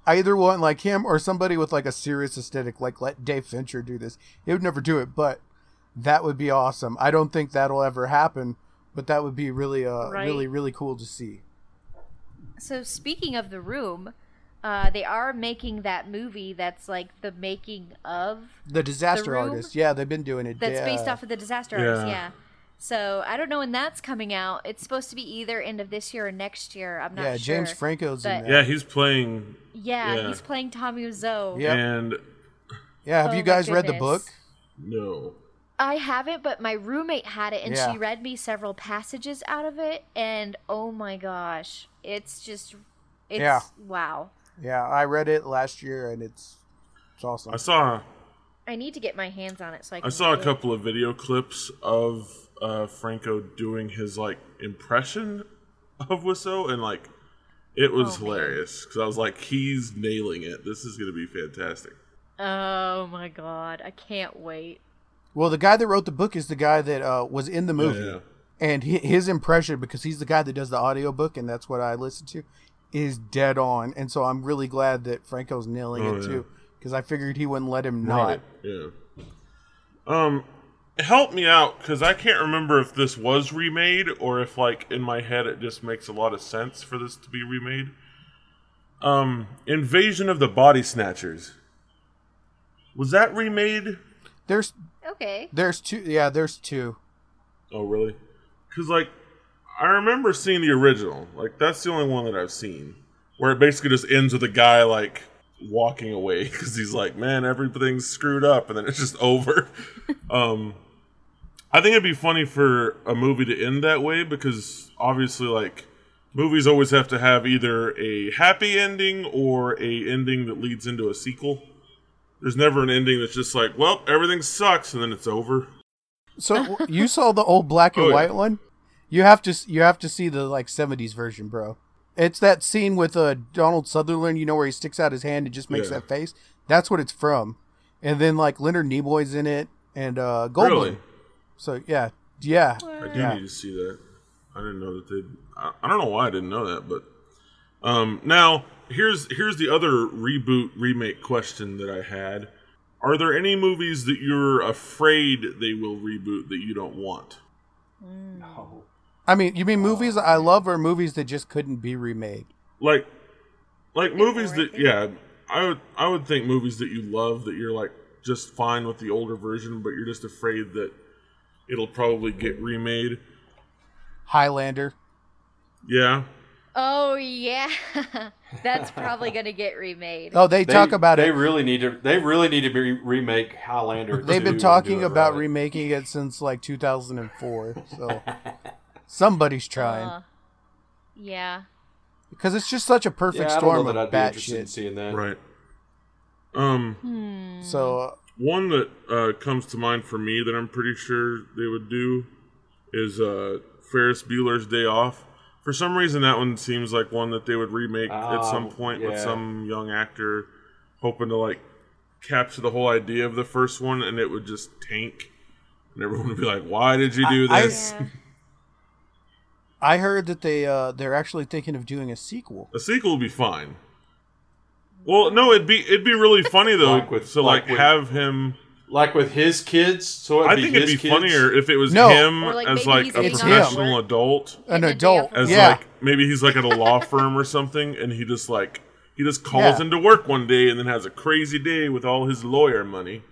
either one like him or somebody with like a serious aesthetic like let dave fincher do this he would never do it but that would be awesome i don't think that'll ever happen but that would be really uh Right. really really cool to see So speaking of the room, uh, they are making that movie that's like the making of the disaster Room? artist yeah they've been doing it that's yeah. based off of the disaster artist. Yeah. Yeah. So I don't know when that's coming out. It's supposed to be either end of this year or next year. I'm not yeah sure. Yeah, James franco's in but- that Yeah, he's playing. Yeah, Yeah. he's playing Tommy Wiseau. Yeah. And Yeah, have Oh you guys read the book? no. I haven't, but my roommate had it, and Yeah. she read me several passages out of it, and oh my gosh, it's just, it's Yeah. wow. Yeah, I read it last year and it's it's awesome. I saw I need to get my hands on it so I can. I saw a read it. couple of video clips of uh, Franco doing his like impression of Wiseau, and like it was Oh, hilarious because I was like, he's nailing it. This is gonna be fantastic. Oh my god, I can't wait. Well, the guy that wrote the book is the guy that uh, was in the movie. Yeah. And hi- his impression because he's the guy that does the audiobook and that's what I listen to is dead on. And so I'm really glad that Franco's nailing Oh, it yeah. too because I figured he wouldn't let him not. Right. Yeah. Um, help me out because I can't remember if this was remade or if, like, in my head, it just makes a lot of sense for this to be remade. Um, Invasion of the Body Snatchers. Was that remade? There's Okay. there's two yeah, there's two. Oh, really? Because, like, I remember seeing the original. Like, that's the only one that I've seen. Where it basically just ends with a guy, like, walking away because he's like, man, everything's screwed up. And then it's just over. um, I think it'd be funny for a movie to end that way because, obviously, like, movies always have to have either a happy ending or a ending that leads into a sequel. There's never an ending that's just like, well, everything sucks and then it's over. So you saw the old black and Oh, yeah. white one? You have to you have to see the like 70s version, bro. It's that scene with uh, Donald Sutherland, you know, where he sticks out his hand and just makes Yeah. that face. That's what it's from. And then like Leonard Nimoy's in it and uh, Goldblum. Really? So yeah, yeah, I do Yeah. need to see that. I didn't know that they. I, I don't know why I didn't know that, but um, now here's here's the other reboot remake question that I had. Are there any movies that you're afraid they will reboot that you don't want? No. I mean, you mean oh, movies I love or movies that just couldn't be remade? Like, like movies that yeah, I would I would think movies that you love that you're like just fine with the older version, but you're just afraid that it'll probably get remade. Highlander. Yeah, Oh yeah, that's probably gonna get remade. Oh, they, talk about they it. really need to. They really need to be remake Highlander. They've been talking about right. remaking it since like 2004. So somebody's trying Uh, yeah. because it's just such a perfect Yeah, I don't know storm that of I'd be bat interested in shit. seeing that. right. Um. Hmm. So uh, One that uh, comes to mind for me that I'm pretty sure they would do is uh, Ferris Bueller's Day Off. For some reason, that one seems like one that they would remake at some Um, point with some young actor, hoping to like capture the whole idea of the first one, and it would just tank, and everyone would be like, "Why did you do I- I- this?" Yeah. I heard that they uh they're actually thinking of doing a sequel. A sequel would be fine. Well, no, it'd be it'd be really funny though. Like with- so like, like with- have him. Like with his kids, so it'd I be think it'd be kids. funnier if it was No. him like, as like a professional off adult, An Getting a day adult. as yeah. like maybe he's like at a law firm or something, and he just like he just calls Yeah. into work one day and then has a crazy day with all his lawyer money.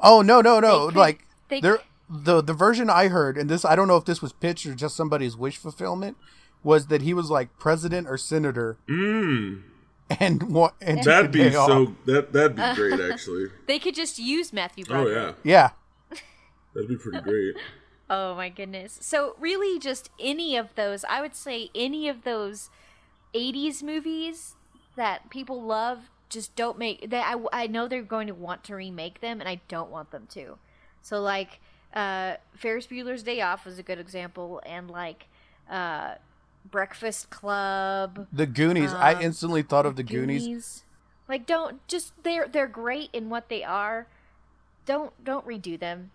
Oh no no no! They could- like they there the the version I heard, and this I don't know if this was pitched or just somebody's wish fulfillment, was that he was like president or senator Mmm, and wa- and that'd be day off. so that that'd be great actually. They could just use Matthew Oh yeah, yeah. that'd be pretty great. Oh my goodness. So really just any of those, I would say any of those 80s movies that people love just don't make that I, I know they're going to want to remake them and I don't want them to. So like uh Ferris Bueller's Day Off was a good example and like uh Breakfast Club, The Goonies. I Um, instantly thought of the Goonies. Like don't just they're they're great in what they are. Don't don't redo them.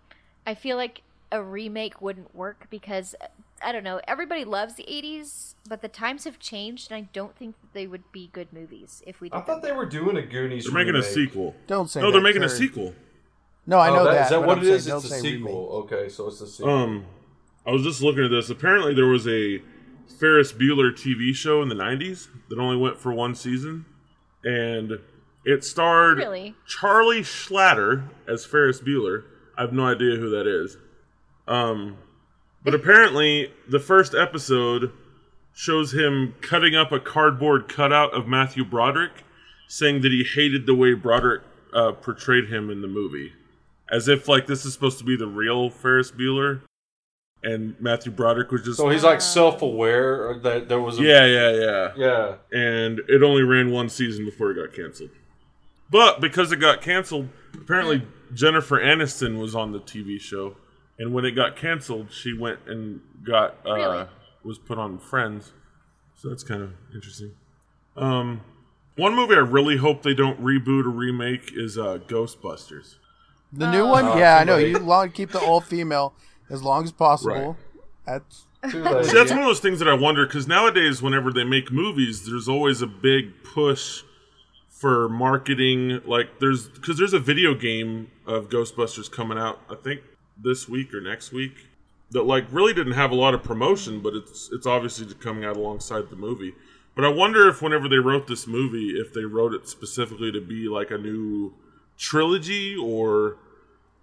I feel like a remake wouldn't work because I don't know, everybody loves the 80s, but the times have changed and I don't think that they would be good movies if we did I thought them. they were doing a Goonies. They're making a sequel. Don't say No, that, they're making a sequel. No, I Oh, know that- that. Is that what I'm it saying is? It's a say remake. sequel. Okay, so it's a sequel. Um, I was just looking at this. Apparently, there was a Ferris Bueller TV show in the '90s that only went for one season, and it starred Really? Charlie Schlatter as Ferris Bueller. I have no idea who that is. Um, but apparently, the first episode shows him cutting up a cardboard cutout of Matthew Broderick, saying that he hated the way Broderick uh, portrayed him in the movie, as if like this is supposed to be the real Ferris Bueller, and Matthew Broderick was just so he's like self-aware that there was a yeah, yeah, yeah yeah. and it only ran one season before it got canceled. But because it got canceled, apparently Jennifer Aniston was on the TV show, and when it got canceled, she went and got uh, Really? was put on Friends. So that's kind of interesting. Um, one movie I really hope they don't reboot or remake is uh, Ghostbusters. The new Oh. one, Oh, yeah, I know. late. You long keep the all female as long as possible. That's See, that's one of those things that I wonder because nowadays, whenever they make movies, there's always a big push for marketing. Like, there's because there's a video game of Ghostbusters coming out, I think this week or next week, that like really didn't have a lot of promotion, but it's it's obviously coming out alongside the movie. But I wonder if whenever they wrote this movie, if they wrote it specifically to be like a new trilogy or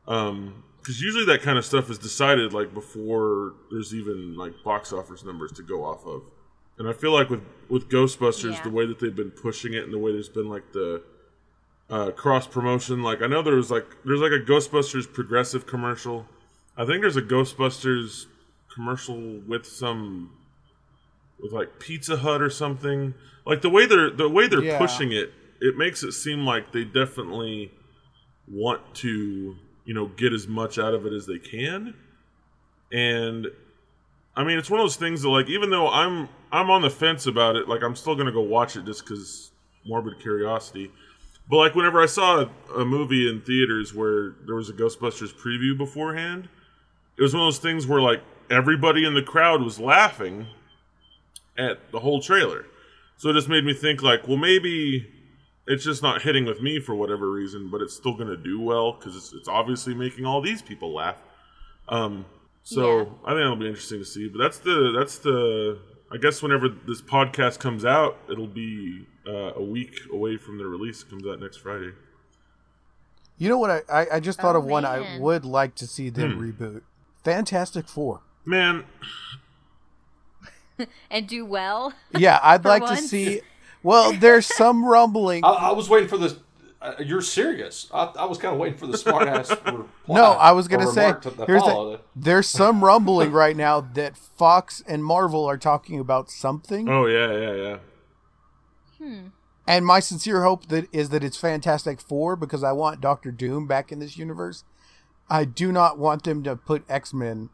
um because usually that kind of stuff is decided like before there's even like box office numbers to go off of and i feel like with with ghostbusters Yeah. the way that they've been pushing it and the way there's been like the uh, cross promotion like i know there was like there's like a ghostbusters progressive commercial i think there's a ghostbusters commercial with some with like pizza hut or something like the way they're the way they're Yeah. pushing it it makes it seem like they definitely want to you know get as much out of it as they can. And i mean it's one of those things that like even though i'm i'm on the fence about it like i'm still gonna go watch it just because morbid curiosity. But like whenever i saw a, a movie in theaters where there was a ghostbusters preview beforehand it was one of those things where like everybody in the crowd was laughing at the whole trailer. So it just made me think like well maybe it's just not hitting with me for whatever reason, but it's still going to do well because it's, it's obviously making all these people laugh. Um, so Yeah. I think it'll be interesting to see. But that's the that's the I guess whenever this podcast comes out, it'll be uh, a week away from the release. It comes out next Friday. you know what I I, I just thought Oh, of one I would like to see them Hmm. reboot. Fantastic Four. Man, and do well. Yeah, I'd For like to see. Well, there's some rumbling. I, I was waiting for this. Uh, you're serious? I, I was kind of waiting for the smart ass. No, I was gonna say here's the, there's some rumbling right now that Fox and Marvel are talking about something, oh yeah, yeah, yeah. Hmm. and my sincere hope that is that it's Fantastic Four because I want Doctor Doom back in this universe. I do not want them to put X Men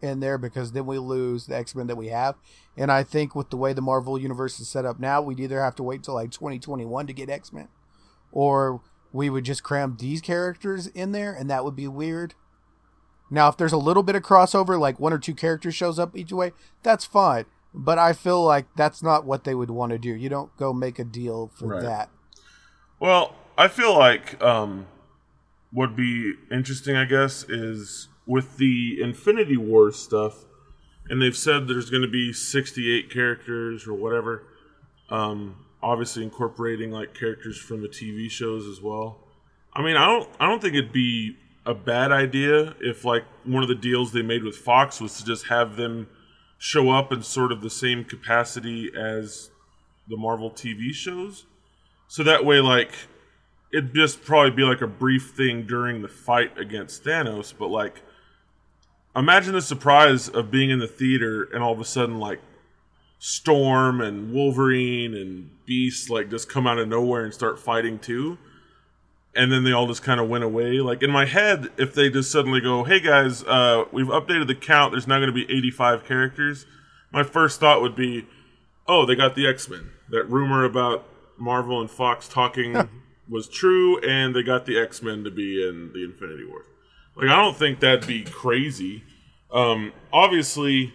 in there because then we lose the X Men that we have. And I think with the way the Marvel universe is set up now, we'd either have to wait till like 2021 to get X Men, or we would just cram these characters in there, and that would be weird. Now, if there's a little bit of crossover, like one or two characters shows up each way, that's fine. But I feel like that's not what they would want to do. You don't go make a deal for Right. that. Well, I feel like um, would be interesting, I guess, is with the Infinity War stuff, and they've said there's going to be 68 characters or whatever. Um, obviously, incorporating like characters from the TV shows as well. I mean, I don't, I don't think it'd be a bad idea if like one of the deals they made with Fox was to just have them show up in sort of the same capacity as the Marvel TV shows. So that way, like, it'd just probably be like a brief thing during the fight against Thanos, but like, imagine the surprise of being in the theater and all of a sudden, like, Storm and Wolverine and Beast, like, just come out of nowhere and start fighting too. And then they all just kind of went away. Like, in my head, if they just suddenly go, hey guys, uh, we've updated the count, there's now going to be 85 characters, my first thought would be, oh, they got the X Men. That rumor about Marvel and Fox talking was true, and they got the X Men to be in the Infinity Wars. Like, I don't think that'd be crazy. Um, obviously,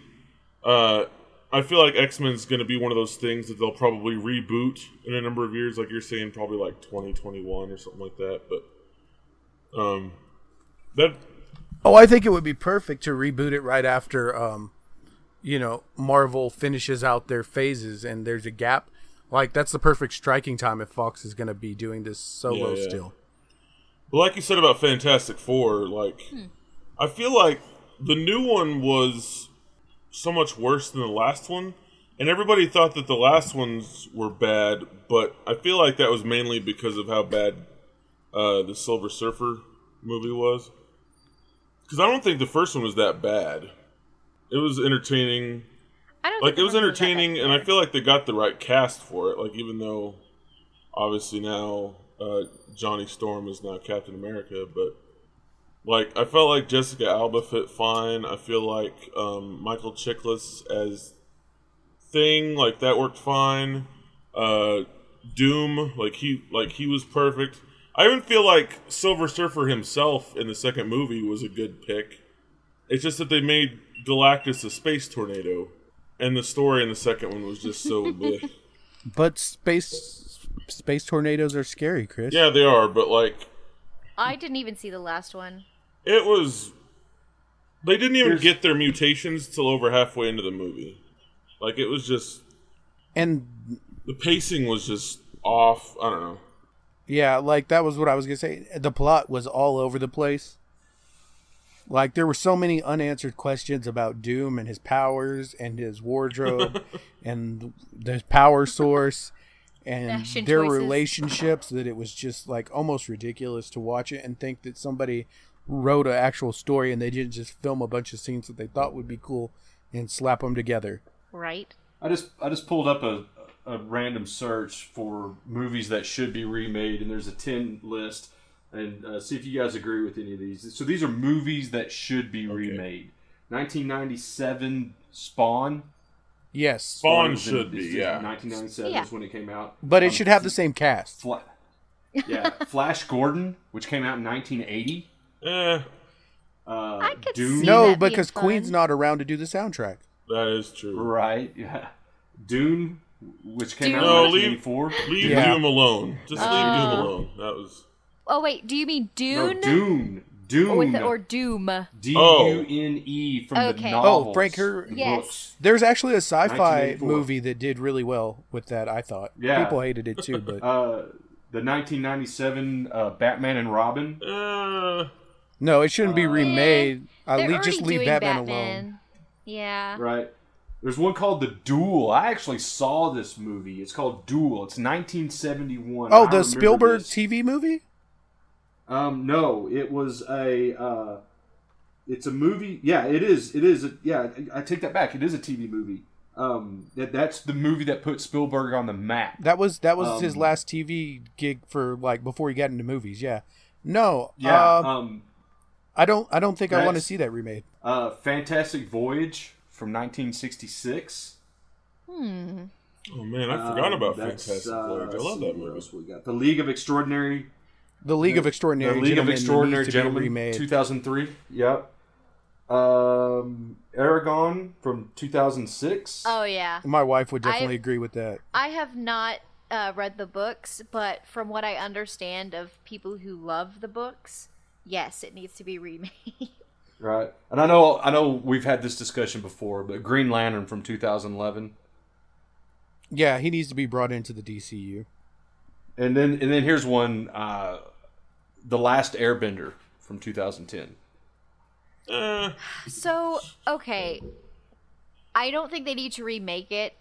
uh, I feel like X Men's going to be one of those things that they'll probably reboot in a number of years, like you're saying, probably like 2021 or something like that. But um, that Oh, I think it would be perfect to reboot it right after, um, you know, Marvel finishes out their phases and there's a gap. Like that's the perfect striking time if Fox is going to be doing this solo Yeah, yeah. still. Like you said about Fantastic Four, like I feel like the new one was so much worse than the last one, and everybody thought that the last ones were bad, but I feel like that was mainly because of how bad uh, the Silver Surfer movie was. Because I don't think the first one was that bad. It was entertaining. I don't Like it was the first that entertaining, bad. and I feel like they got the right cast for it. Like even though, obviously now uh, Johnny Storm is now Captain America, but like I felt like Jessica Alba fit fine. I feel like um, Michael Chiklis as Thing, like that worked fine. Uh, Doom, like he like he was perfect. I even feel like Silver Surfer himself in the second movie was a good pick. It's just that they made Galactus a space tornado, and the story in the second one was just so. But space space tornadoes are scary, Chris. Yeah, they are, but like I didn't even see the last one. it was. They didn't even Here's- get their mutations till over halfway into the movie. Like it was just And the pacing was just off. I don't know. yeah, like that was what I was going to say. The plot was all over the place. Like there were so many unanswered questions about Doom and his powers and his wardrobe and the power source and Fashion their choices. relationships that it was just like almost ridiculous to watch it and think that somebody wrote an actual story and they didn't just film a bunch of scenes that they thought would be cool and slap them together. Right? I just I just pulled up a, a random search for movies that should be remade, and there's a ten list, and uh, see if you guys agree with any of these. So these are movies that should be remade. 1997 Spawn. Yes, Spawn was in- should be, yeah. 1997 Yeah. is when it came out. but it Um, should have the same cast. Fla- yeah, Flash Gordon, which came out in 1980. Eh, Uh, I could Doom. see No, that being because fun. Queen's not around to do the soundtrack. that is true. Right. Yeah. Dune, which came out Dune. in No, leave- 1984. Leave Yeah. Doom alone. Just leave Oh. Doom alone. That was. Oh wait, do you mean Dune? No, Dune? Dune. Dune. or, with, or Doom? D U N E from the Okay. novels. Oh, Frank Her- Yes. books. There's actually a sci-fi movie that did really well with that. I thought Yeah. people hated it too, but Uh, the 1997 uh, Batman and Robin. Uh, no, it shouldn't be remade. I They're leave, just leave doing Batman, Batman. alone. Yeah. Right. There's one called The Duel. I actually saw this movie. It's called Duel. It's 1971. I Oh, the remember Spielberg this. TV movie? Um, no, it was a. Uh, it's a movie. Yeah, it is. It is. A, yeah, I I take that back. It is a TV movie. Um, that, that's the movie that put Spielberg on the map. That was that was his Um, last TV gig for like before he got into movies. Yeah. No. Yeah. uh, um, I don't. I don't think I want to see that remade. Uh, Fantastic Voyage from 1966. Hmm. Oh man, I forgot Um, about Fantastic uh, Voyage. I love see, that what movie. else we got? The League of Extraordinary. The League of Extraordinary the League of Gentlemen Extraordinary needs to be Gentlemen, 2003. Yep. Um, Eragon from 2006. Oh yeah. My wife would definitely I- agree with that. I have not uh, read the books, but from what I understand of people who love the books, yes, it needs to be remade. Right. And I know I know we've had this discussion before, but Green Lantern from 2011. Yeah, he needs to be brought into the DCU. And then and then here's one uh The Last Airbender from 2010. Eh, so, okay. I don't think they need to remake it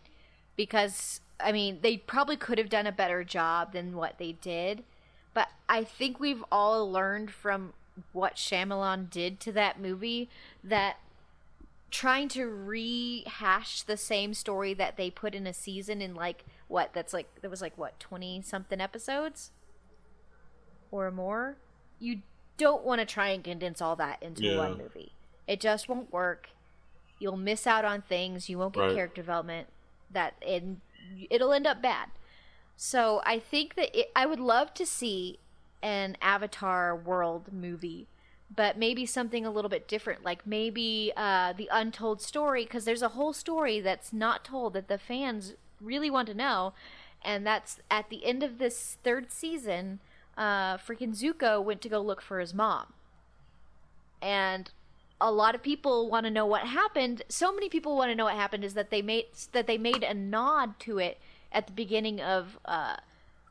because, I mean, they probably could have done a better job than what they did. But I think we've all learned from what Shyamalan did to that movie that trying to rehash the same story that they put in a season in like what that's like that was like what 20 something episodes or more you don't want to try and condense all that into Yeah. one movie it just won't work you'll miss out on things you won't get Right. character development that and it'll end up bad so i think that it, i would love to see an avatar world movie but maybe something a little bit different like maybe uh, the untold story because there's a whole story that's not told that the fans really want to know and that's at the end of this third season uh, freaking zuko went to go look for his mom. And a lot of people want to know what happened. So many people want to know what happened is that they made that they made a nod to it at the beginning of uh,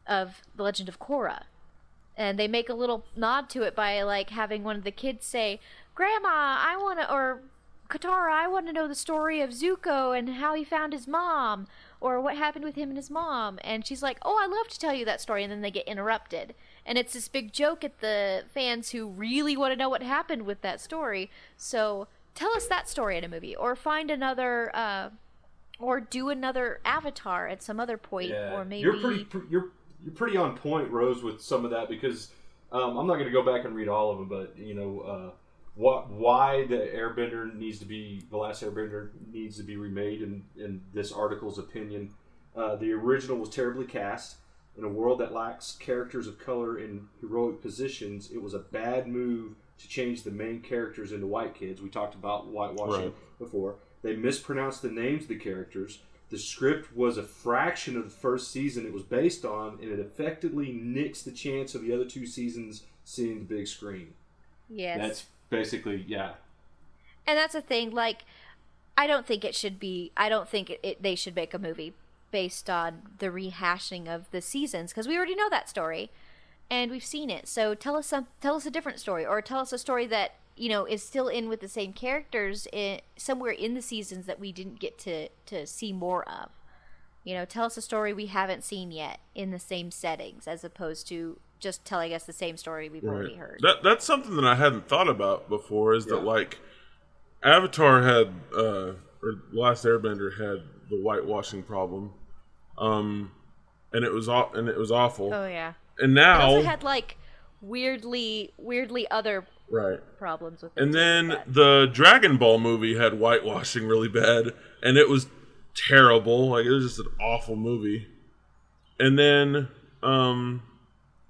of the legend of korra. And they make a little nod to it by like having one of the kids say, "Grandma, I want to," or "Katara, I want to know the story of Zuko and how he found his mom, or what happened with him and his mom." And she's like, "Oh, I love to tell you that story," and then they get interrupted, and it's this big joke at the fans who really want to know what happened with that story. So tell us that story in a movie, or find another. Uh, or do another avatar at some other point, or maybe you're pretty pr- you're you're pretty on point, Rose, with some of that because um, I'm not going to go back and read all of them, but you know uh, what why the Airbender needs to be the last Airbender needs to be remade in in this article's opinion. Uh, the original was terribly cast. In a world that lacks characters of color in heroic positions, it was a bad move to change the main characters into white kids. We talked about whitewashing Right. before. They mispronounced the names of the characters. The script was a fraction of the first season it was based on, and it effectively nicks the chance of the other two seasons seeing the big screen. yes. That's basically, yeah. and that's the thing like i don't think it should be i don't think it, it, they should make a movie based on the rehashing of the seasons because we already know that story and we've seen it. So tell us some tell us a different story or tell us a story that you know is still in with the same characters in, somewhere in the seasons that we didn't get to to see more of. You know tell us a story we haven't seen yet in the same settings as opposed to just telling us the same story we've already heard. That that's something that I hadn't thought about before. Is that like Avatar had uh, or Last Airbender had the whitewashing problem, um, and it was aw- and it was awful. oh yeah and it now, also had like weirdly weirdly other right? problems with. And then but- the Dragon Ball movie had whitewashing really bad, and it was terrible. Like it was just an awful movie. And then um,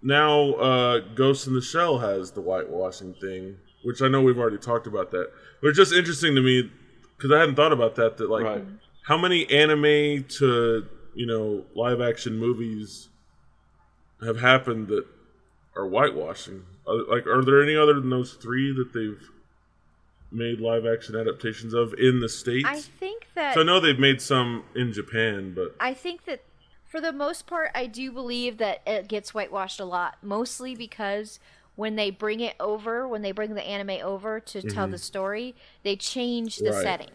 now uh, Ghost in the Shell has the whitewashing thing, which I know we've already talked about that. But it's just interesting to me because I hadn't thought about that. That like Right. how many anime to you know live action movies have happened that are whitewashing? Are, like, are there any other than those three that they've made live action adaptations of in the states? I think that so I know they've made some in Japan, but I think that for the most part, I do believe that it gets whitewashed a lot, mostly because when they bring it over, when they bring the anime over to tell the story, they change the Mm-hmm. Right. setting.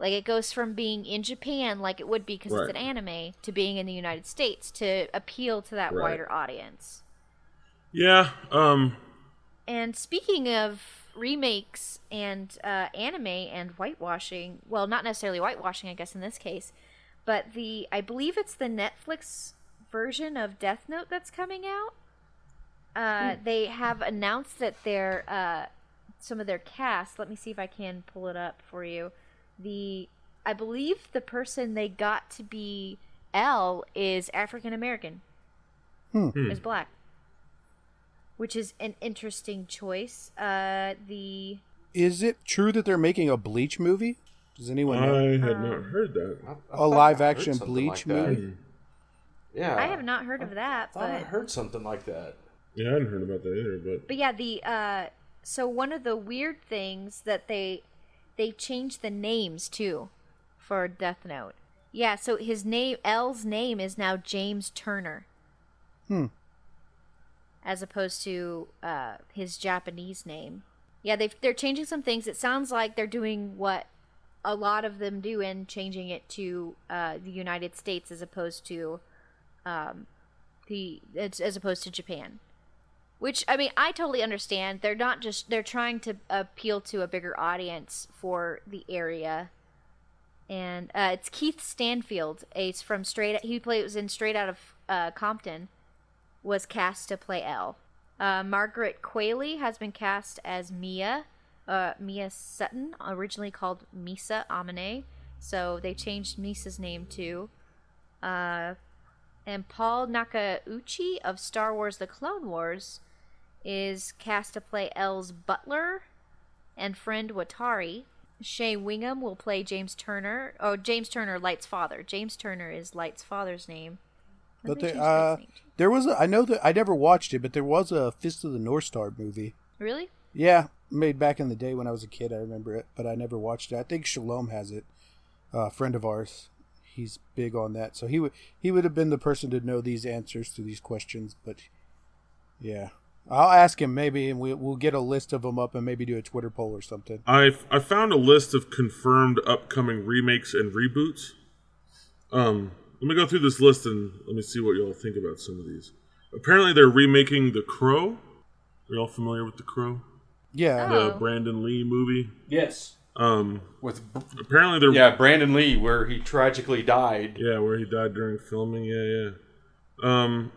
Like it goes from being in Japan, like it would be because Right. it's an anime, to being in the United States to appeal to that Right. wider audience. yeah, um, And speaking of remakes and uh, anime and whitewashing, well, not necessarily whitewashing, I guess in this case, but the I believe it's the Netflix version of Death Note that's coming out. Uh, They have announced that they're uh, some of their cast. Let me see if I can pull it up for you. The I believe the person they got to be L is African American. Hmm. Hmm. Is black. Which is an interesting choice. Uh the Is it true that they're making a Bleach movie? Does anyone know? I had Um, not heard that. I- I A live action Bleach like movie? Yeah, I have not heard of that, I thought I heard something like that. Yeah, I hadn't heard about that either. But But yeah, the uh so one of the weird things that they they changed the names too for Death Note. Yeah, so his name L's name is now James Turner. Hmm. As opposed to uh his Japanese name. Yeah, they they're changing some things. It sounds like they're doing what a lot of them do and changing it to uh, the United States as opposed to um, the as, as opposed to Japan. Which I mean, I totally understand. They're not just they're trying to appeal to a bigger audience for the area. And uh, it's Keith Stanfield, ace from Straight. He played was in Straight Out of uh, Compton, was cast to play L. Uh, Margaret Qualley has been cast as Mia, uh, Mia Sutton, originally called Misa Amane. So they changed Misa's name to Uh, and Paul Nakauchi of Star Wars The Clone Wars is cast to play L's butler and friend Watari. Shea Whigham will play James Turner. Oh, James Turner, Light's father. James Turner is Light's father's name. But they uh, there was a, I know that I never watched it, but there was a Fist of the North Star movie. Really? Yeah, made back in the day when I was a kid. I remember it, but I never watched it. I think Shalom has it. Uh, a friend of ours, he's big on that, so he would he would have been the person to know these answers to these questions. But yeah, I'll ask him maybe, and we, we'll get a list of them up and maybe do a Twitter poll or something. I I found a list of confirmed upcoming remakes and reboots. Um, let me go through this list and let me see what y'all think about some of these. Apparently, they're remaking The Crow. Are y'all familiar with The Crow? Yeah, Oh. The Brandon Lee movie. Yes, Um, with apparently they're yeah Brandon Lee, where he tragically died. Yeah, where he died during filming. Yeah, yeah. Um,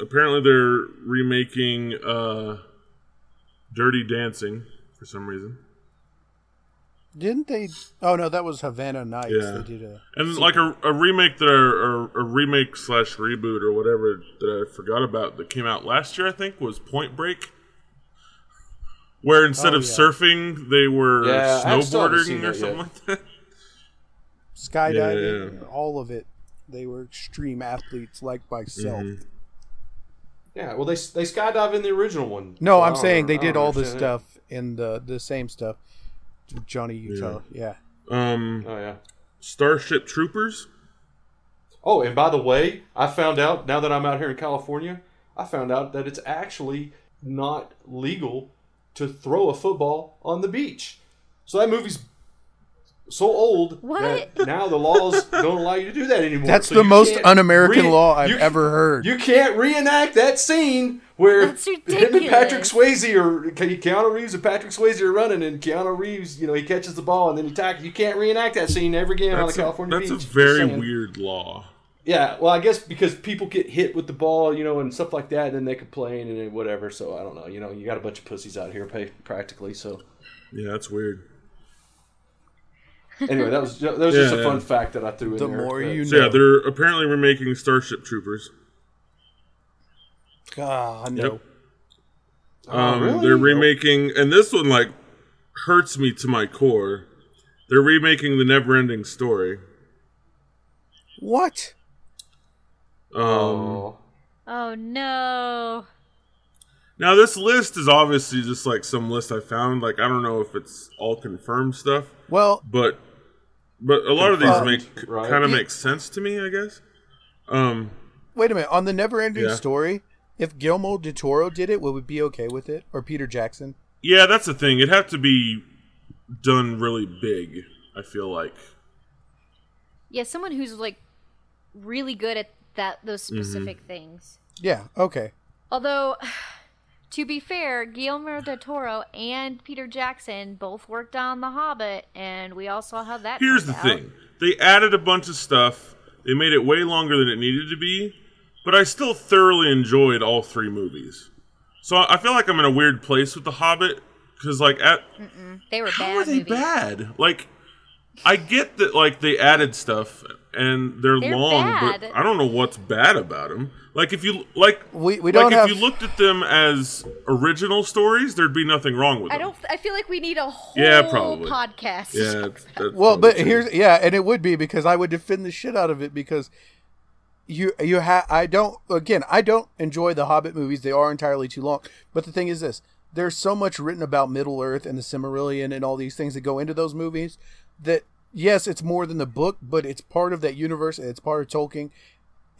apparently they're remaking uh, Dirty Dancing for some reason, didn't they? Oh no, that was Havana Nights. Yeah. They did a and like a, a remake that are or a remake slash reboot or whatever that I forgot about that came out last year. I think was Point Break, where instead Oh, of yeah. surfing they were Yeah, I still haven't seen snowboarding or something yet. like that. skydiving, Yeah, yeah. all of it. They were extreme athletes like myself. Mhm. Yeah, well they they skydive in the original one. No, So I I'm saying they did all this understand it. stuff in the the same stuff. Johnny Utah, yeah. Um, Oh yeah. Starship Troopers. Oh, and by the way, I found out now that I'm out here in California, I found out that it's actually not legal to throw a football on the beach. So that movie's so old What? that now the laws don't allow you to do that anymore. That's So the most can't un-American re- law I've you- ever heard. You can't reenact that scene where him and Patrick ridiculous. Swayze or Ke- Keanu Reeves and Patrick Swayze are running, and Keanu Reeves, you know, he catches the ball and then he tackles. You can't reenact that scene ever again on a That's, a, California that's beach. a very weird law. Yeah, well, I guess because people get hit with the ball, you know, and stuff like that, and then they complain and whatever. So I don't know. You know, you got a bunch of pussies out here, pay, practically. So Yeah, that's weird. Anyway, that was ju- that was just Yeah, a fun yeah. fact that I threw in The there. more that- you So yeah, they're apparently remaking Starship Troopers. Ah, no. Yep. Oh, Um, really? They're remaking, and this one like hurts me to my core. They're remaking the Neverending Story. What? Um, Oh, Oh no. Now this list is obviously just like some list I found. Like I don't know if it's all confirmed stuff, Well, but but a lot of these make right? kind of make sense to me. I guess. Um, wait a minute. On the never ending Yeah. story, if Guillermo del Toro did it, would we be okay with it? Or Peter Jackson? yeah, that's the thing. It'd have to be done really big. I feel like. Yeah, someone who's like really good at that those Mm-hmm. specific things. Yeah, okay. Although, to be fair, Guillermo del Toro and Peter Jackson both worked on The Hobbit, and we all saw how that. Here's the out. thing: they added a bunch of stuff. They made it way longer than it needed to be, but I still thoroughly enjoyed all three movies. So I feel like I'm in a weird place with The Hobbit because like at They were how bad are they movies. bad? Like, I get that like they added stuff and they're, They're long, bad. but I don't know what's bad about them. Like if you like, We- we don't like have- if you looked at them as original stories, there'd be nothing wrong with Them. I don't. I feel like we need a whole Yeah, probably. podcast. Yeah, that's- that's Well, but true. here's yeah, and it would be because I would defend the shit out of it because you you have I don't again I don't enjoy the Hobbit movies. They are entirely too long. But the thing is this: there's so much written about Middle Earth and the Silmarillion and all these things that go into those movies that yes, it's more than the book, but it's part of that universe. and It's part of Tolkien,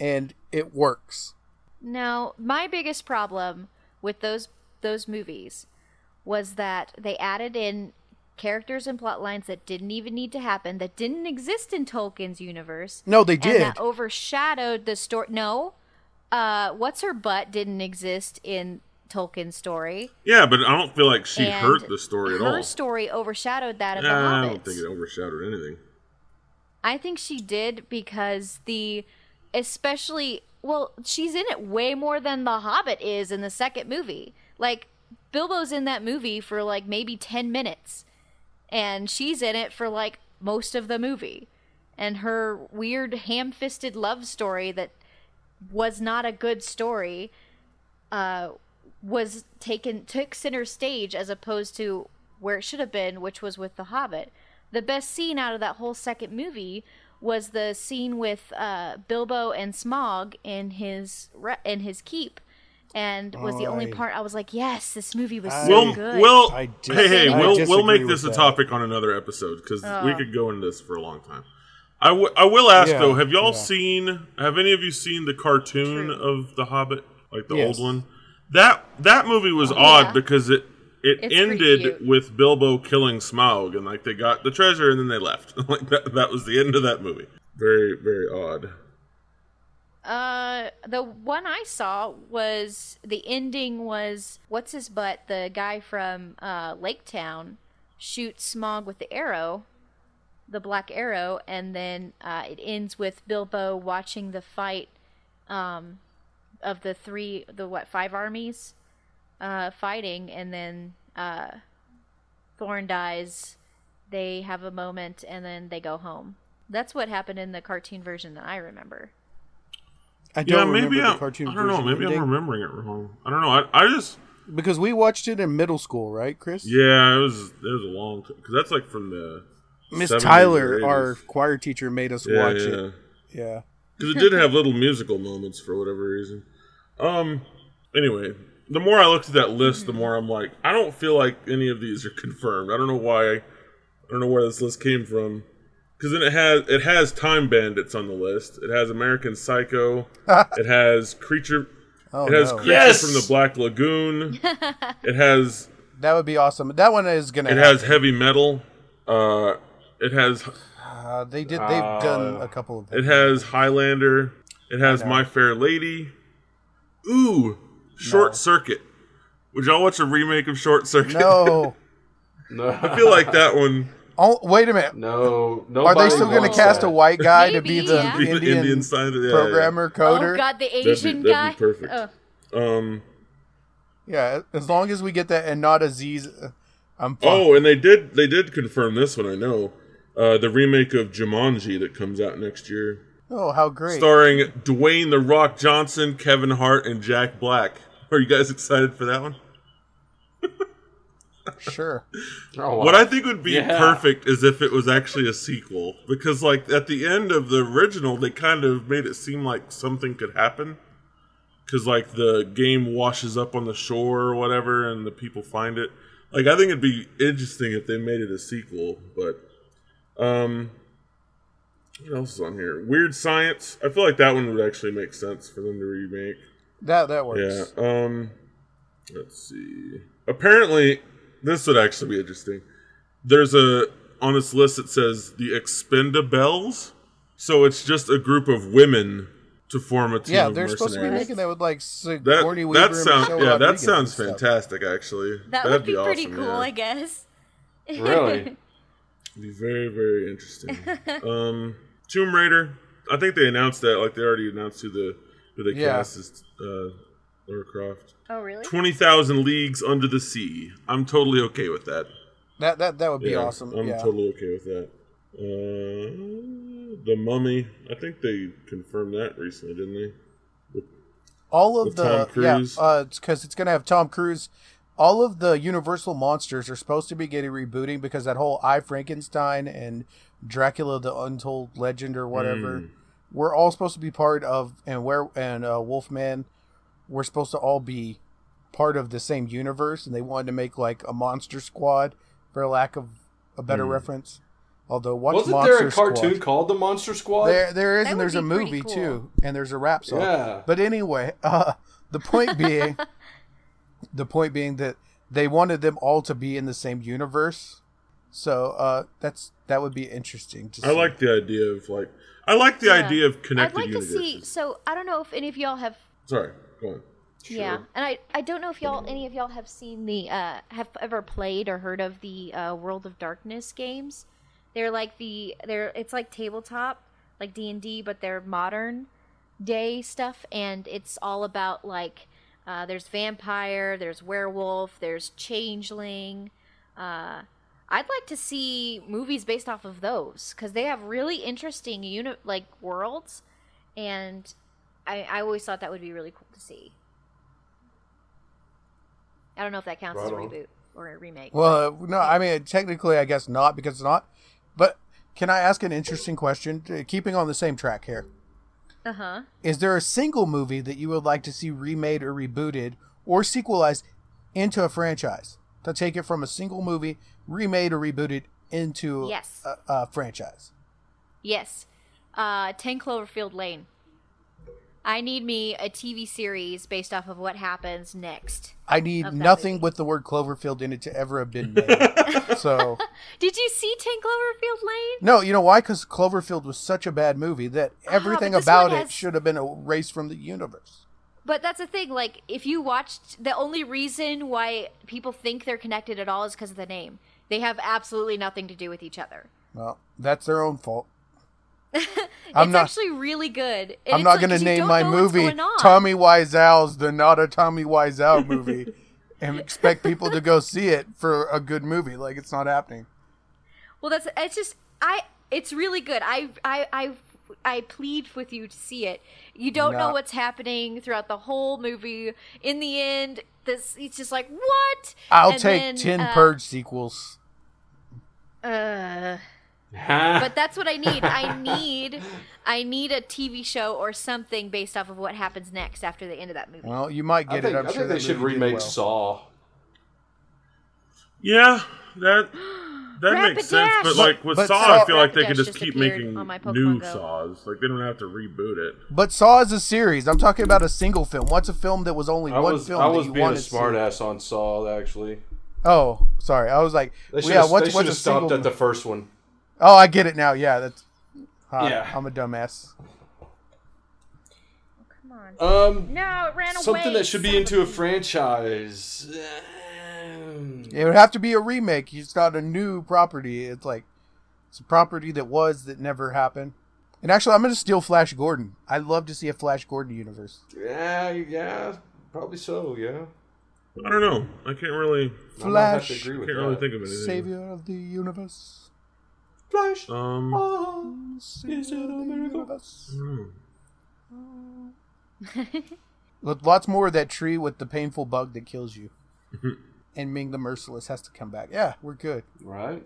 and it works. Now, my biggest problem with those those movies was that they added in characters and plot lines that didn't even need to happen, that didn't exist in Tolkien's universe. No, they And did. that overshadowed the story. No, uh, what's her butt didn't exist in Tolkien's story. yeah, but I don't feel like she and hurt the story at all. her story overshadowed that of Nah, the I don't think it overshadowed anything. I think she did because the especially well, she's in it way more than the Hobbit is in the second movie. Like Bilbo's in that movie for like maybe 10 minutes and she's in it for like most of the movie. And her weird ham-fisted love story that was not a good story uh was taken took center stage as opposed to where it should have been, which was with the Hobbit. The best scene out of that whole second movie was the scene with uh, Bilbo and Smaug in his re- in his keep, and was the only I- part I was like, yes, this movie was I- so We'll, good. we'll I dis- hey, hey, I we'll we'll make this a that. topic on another episode because Oh. we could go into this for a long time. I, w- I will ask Yeah, though, have y'all yeah. seen? Have any of you seen the cartoon True. of the Hobbit, like the Yes. old one? That that movie was odd yeah. because it it It's ended with Bilbo killing Smaug and like they got the treasure and then they left. like that that was the end of that movie. Very very odd. Uh, the one I saw was the ending was what's his butt? The guy from uh, Lake Town shoots Smaug with the arrow, the black arrow, and then uh, it ends with Bilbo watching the fight um, of the three, the what five armies uh, fighting, and then uh, Thorin dies. They have a moment, and then they go home. That's what happened in the cartoon version that I remember. I don't maybe remember I'm, the cartoon I don't know. version Maybe I'm remembering it wrong. I don't know. I, I just because we watched it in middle school, right, Chris? Yeah, it was it was a long because that's like from the Miss Tyler, our choir teacher, made us yeah, watch yeah. it. Yeah. because it did have little musical moments for whatever reason. Um. Anyway, the more I looked at that list, the more I'm like, I don't feel like any of these are confirmed. I don't know why. I don't know where this list came from. Because then it has it has Time Bandits on the list. It has American Psycho. it has Creature. Oh, it has no. Creature Yes! from the Black Lagoon. it has that would be awesome. That one is gonna. it happen. has heavy metal. Uh, it has Uh, they did. They've done a couple of. It has Highlander. It has. My Fair Lady. Ooh, Short No. Circuit. Would y'all watch a remake of Short Circuit? No. No, I feel like that one. Oh, wait a minute. no. No. Are they still going to cast that. a white guy to be the yeah. Be the Indian, Indian side of- yeah, programmer coder? Oh God, the That'd be- Asian that'd be guy. perfect. Oh. Um. Yeah, as long as we get that and not Aziz, uh, I'm fine. Oh, and they did. They did confirm this one. I know. Uh, the remake of Jumanji that comes out next year, Oh, how great! starring Dwayne the Rock Johnson, Kevin Hart, and Jack Black. Are you guys excited for that one? Sure. Oh, wow. What I think would be Yeah. perfect is if it was actually a sequel, because like at the end of the original, they kind of made it seem like something could happen, because like the game washes up on the shore or whatever, and the people find it. Like I think it'd be interesting if they made it a sequel, but um, what else is on here? Weird Science. I feel like that one would actually make sense for them to remake. That that works. Yeah. Um. Let's see. Apparently, this would actually be interesting. There's a on this list that says the Expendables. So it's just a group of women to form a team Yeah, they're supposed to be making that with like Sigourney That Weaver that sounds Michelle yeah that sounds fantastic actually. That That'd would be, pretty awesome, cool, yeah. I guess. Really? Be very very interesting. um, Tomb Raider. I think they announced that like they already announced who the who the Yeah. cast is uh, Lara Croft. Oh, really? Twenty thousand leagues under the sea. I'm totally okay with that. That that that would be Yeah, awesome. I'm yeah. totally okay with that. Uh, the Mummy. I think they confirmed that recently, didn't they? all of with the Tom Cruise. yeah, uh, it's because it's gonna have Tom Cruise. All of the Universal monsters are supposed to be getting rebooting because that whole I Frankenstein and Dracula the Untold Legend or whatever, Mm. We're all supposed to be part of, and where and uh, Wolfman, we're supposed to all be part of the same universe, and they wanted to make like a Monster Squad, for lack of a better Mm. reference. Although watch Wasn't Monster there a cartoon Squad. called The Monster Squad? There, there is, That and there's a movie cool. too, and there's a rap song. Yeah. But anyway, uh, the point being, the point being that they wanted them all to be in the same universe. So uh, that's that would be interesting to see. I like the idea of like. I like the Yeah. idea of connecting. I'd connected like to see. So I don't know if any of y'all have. Sorry, go on. Yeah, and I I don't know if y'all any of y'all have seen the uh have ever played or heard of the uh, World of Darkness games. They're like the they're it's like tabletop like D and D, but they're modern day stuff, and it's all about like uh, there's vampire, there's werewolf, there's changeling. Uh, I'd like to see movies based off of those because they have really interesting unit like worlds, and I, I always thought that would be really cool to see. I don't know if that counts as a on. reboot or a remake. Well, uh, no, I mean technically, I guess not because it's not. But can I ask an interesting question? Uh, Keeping on the same track here, Uh huh. is there a single movie that you would like to see remade or rebooted or sequelized into a franchise? To take it from a single movie, remade or rebooted into Yes. a, a franchise. Yes. Uh, 10 Cloverfield Lane. I need me a TV series based off of what happens next. I need nothing movie. with the word Cloverfield in it to ever have been made. so Did you see 10 Cloverfield Lane? no, you know why? Because Cloverfield was such a bad movie that everything Ah, about one it has- should have been erased from the universe. But that's the thing. Like, if you watched, the only reason why people think they're connected at all is because of the name. They have absolutely nothing to do with each other. Well, that's their own fault. it's I'm not- actually really good. And I'm not like, going to name my movie. Tommy Wiseau's the not a Tommy Wiseau movie and expect people to go see it for a good movie. Like it's not happening. Well, that's it's just I. It's really good. I I I I plead with you to see it. You don't know what's happening throughout the whole movie. In the end, this it's just like what? I'll And take then, 10 uh, Purge sequels. Uh, but that's what I need. I need I need a TV show or something based off of what happens next after the end of that movie. Well, you might I get think. I'm I sure think they should remake well. Saw. Yeah, that that makes sense. Rapidash! But like with But Saw, Saw- I feel like they could just just keep making my new Go. Saws. Like they don't have to reboot it. But Saw is a series. I'm talking about a single film. What's a film that was only I one was film I that was you being a wanted to see? smartass on Saw actually. Oh, sorry. I was like, They well, should yeah. have What's, what's a stopped single? at the first one. Oh, I get it now. Yeah, that's. Hi, Yeah. I'm a dumbass. Come on. Um, No, it ran away. something that should be into a franchise. Um, It would have to be a remake. It's not a new property. It's like it's a property that was that never happened. And actually, I'm going to steal Flash Gordon. I'd love to see a Flash Gordon universe. Yeah, yeah, probably so. Yeah, I don't know. I can't really I might have to Flash, agree can't with really think of anything. savior of the universe. Flash. Um, Oh, Is it a miracle? universe. I don't. With lots more of that tree with the painful bug that kills you. and Ming the Merciless has to come back. Yeah, we're good. right.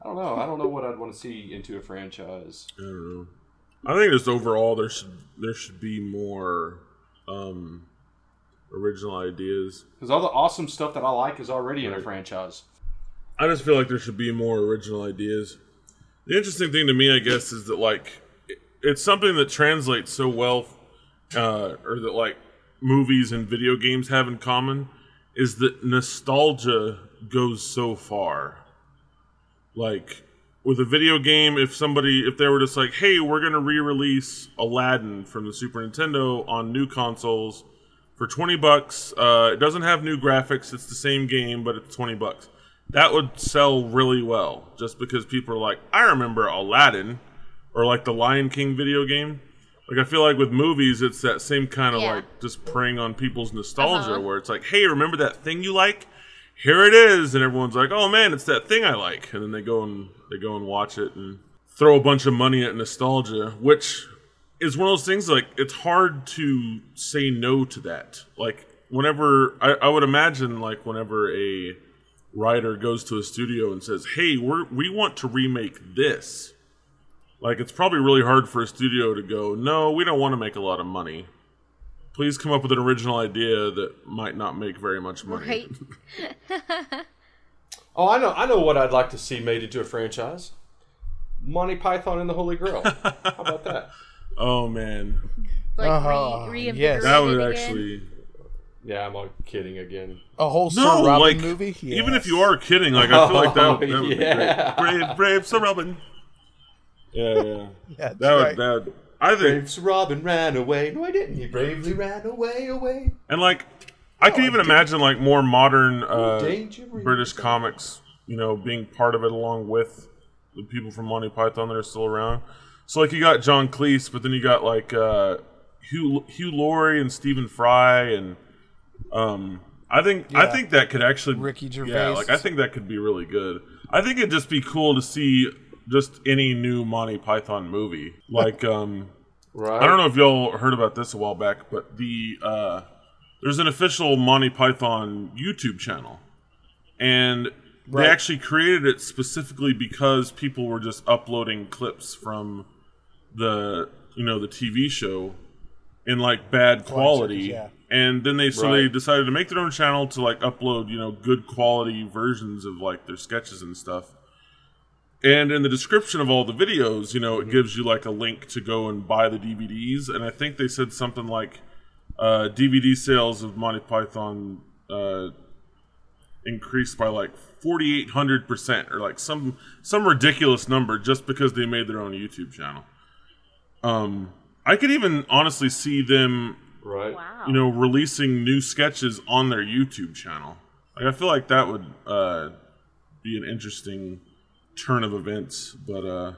I don't know. I don't know what I'd want to see into a franchise. I don't know. I think just overall there should there should be more um, original ideas. Because all the awesome stuff that I like is already in a franchise. I just feel like there should be more original ideas. The interesting thing to me, I guess, is that like it's something that translates so well, uh, or that like movies and video games have in common, is that nostalgia goes so far. Like with a video game, if somebody, if they were just like, "Hey, we're gonna re-release Aladdin from the Super Nintendo on new consoles for twenty bucks," uh, it doesn't have new graphics. It's the same game, but it's twenty bucks that would sell really well just because people are like, I remember Aladdin or like the Lion King video game. Like I feel like with movies, it's that same kind of Yeah. like just preying on people's nostalgia, Uh-huh. where it's like, hey, remember that thing you like? Here it is, and everyone's like, oh man, it's that thing I like, and then they go and they go and watch it and throw a bunch of money at nostalgia, which is one of those things like it's hard to say no to that. Like whenever I, I would imagine like whenever a writer goes to a studio and says, "Hey, we're we want to remake this," like it's probably really hard for a studio to go, "No, we don't want to make a lot of money. Please come up with an original idea that might not make very much money." Right? Oh, I know. I know what I'd like to see made into a franchise. Monty Python and the Holy Grail. How about that? Oh man, Like Uh-huh, re- yes. that would actually Yeah, I'm all kidding again. A whole Sir no, Robin like movie. even if you are kidding, like I feel like that, Oh, that would yeah. be great. Brave, brave, Sir Robin. Yeah, yeah. That's That would right. that. Would, I think Brave Sir Robin ran away. No, I didn't. He bravely ran away, away. And like, I can even imagine like more modern uh, British comics, you know, being part of it along with the people from Monty Python that are still around. So like, you got John Cleese, but then you got like uh, Hugh Hugh Laurie and Stephen Fry, and um, I think I think that could actually Ricky Yeah, like I think that could be really good. I think it'd just be cool to see just any new Monty Python movie, like um. Right. I don't know if y'all heard about this a while back, but the uh, there's an official Monty Python YouTube channel, and Right. they actually created it specifically because people were just uploading clips from the you know the TV show in like bad quality, yeah. and then they so they decided to make their own channel to like upload you know good quality versions of like their sketches and stuff. And in the description of all the videos, you know, it gives you like a link to go and buy the DVDs. And I think they said something like uh, DVD sales of Monty Python uh, increased by like forty eight hundred percent, or like some some ridiculous number, just because they made their own YouTube channel. Um, I could even honestly see them, Right. Wow. you know, releasing new sketches on their YouTube channel. Like I feel like that would uh, be an interesting turn of events, but uh,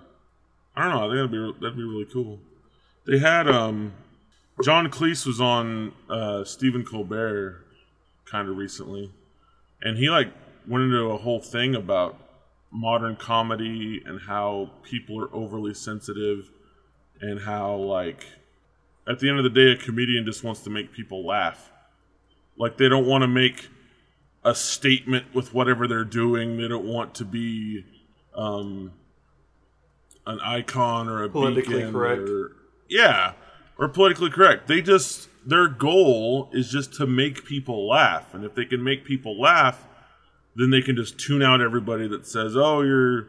I don't know. I think that'd be that'd be really cool. They had um, John Cleese was on uh, Stephen Colbert kind of recently, and he like went into a whole thing about modern comedy and how people are overly sensitive, and how like at the end of the day, a comedian just wants to make people laugh. Like they don't want to make a statement with whatever they're doing. They don't want to be um, an icon or a Politically correct. or yeah, or politically correct. They just their goal is just to make people laugh, and if they can make people laugh, then they can just tune out everybody that says, "Oh, you're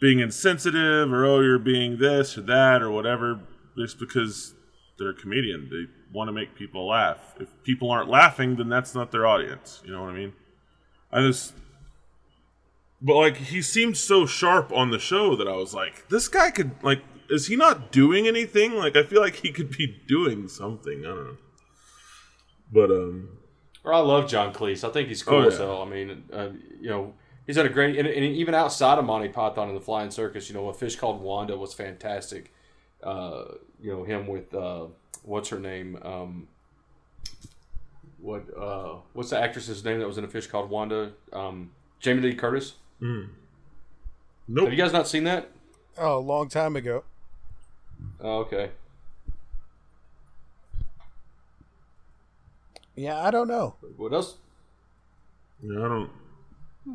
being insensitive," or "Oh, you're being this or that or whatever," just because they're a comedian. They want to make people laugh. If people aren't laughing, then that's not their audience. You know what I mean? I just, but like he seemed so sharp on the show that I was like, this guy could like, is he not doing anything? Like I feel like he could be doing something. I don't know. But um, Or I love John Cleese. I think he's cool Oh, as yeah. hell. I mean, uh, you know, he's had a great, and, and even outside of Monty Python and the Flying Circus, you know, a fish called Wanda was fantastic. Uh, you know, him with uh, what's her name? Um, what uh, what's the actress's name that was in a fish called Wanda? Um, Jamie Lee Curtis. Nope. Have you guys not seen that? Oh, a long time ago. Oh, okay. Yeah, I don't know. What else? Yeah, I don't.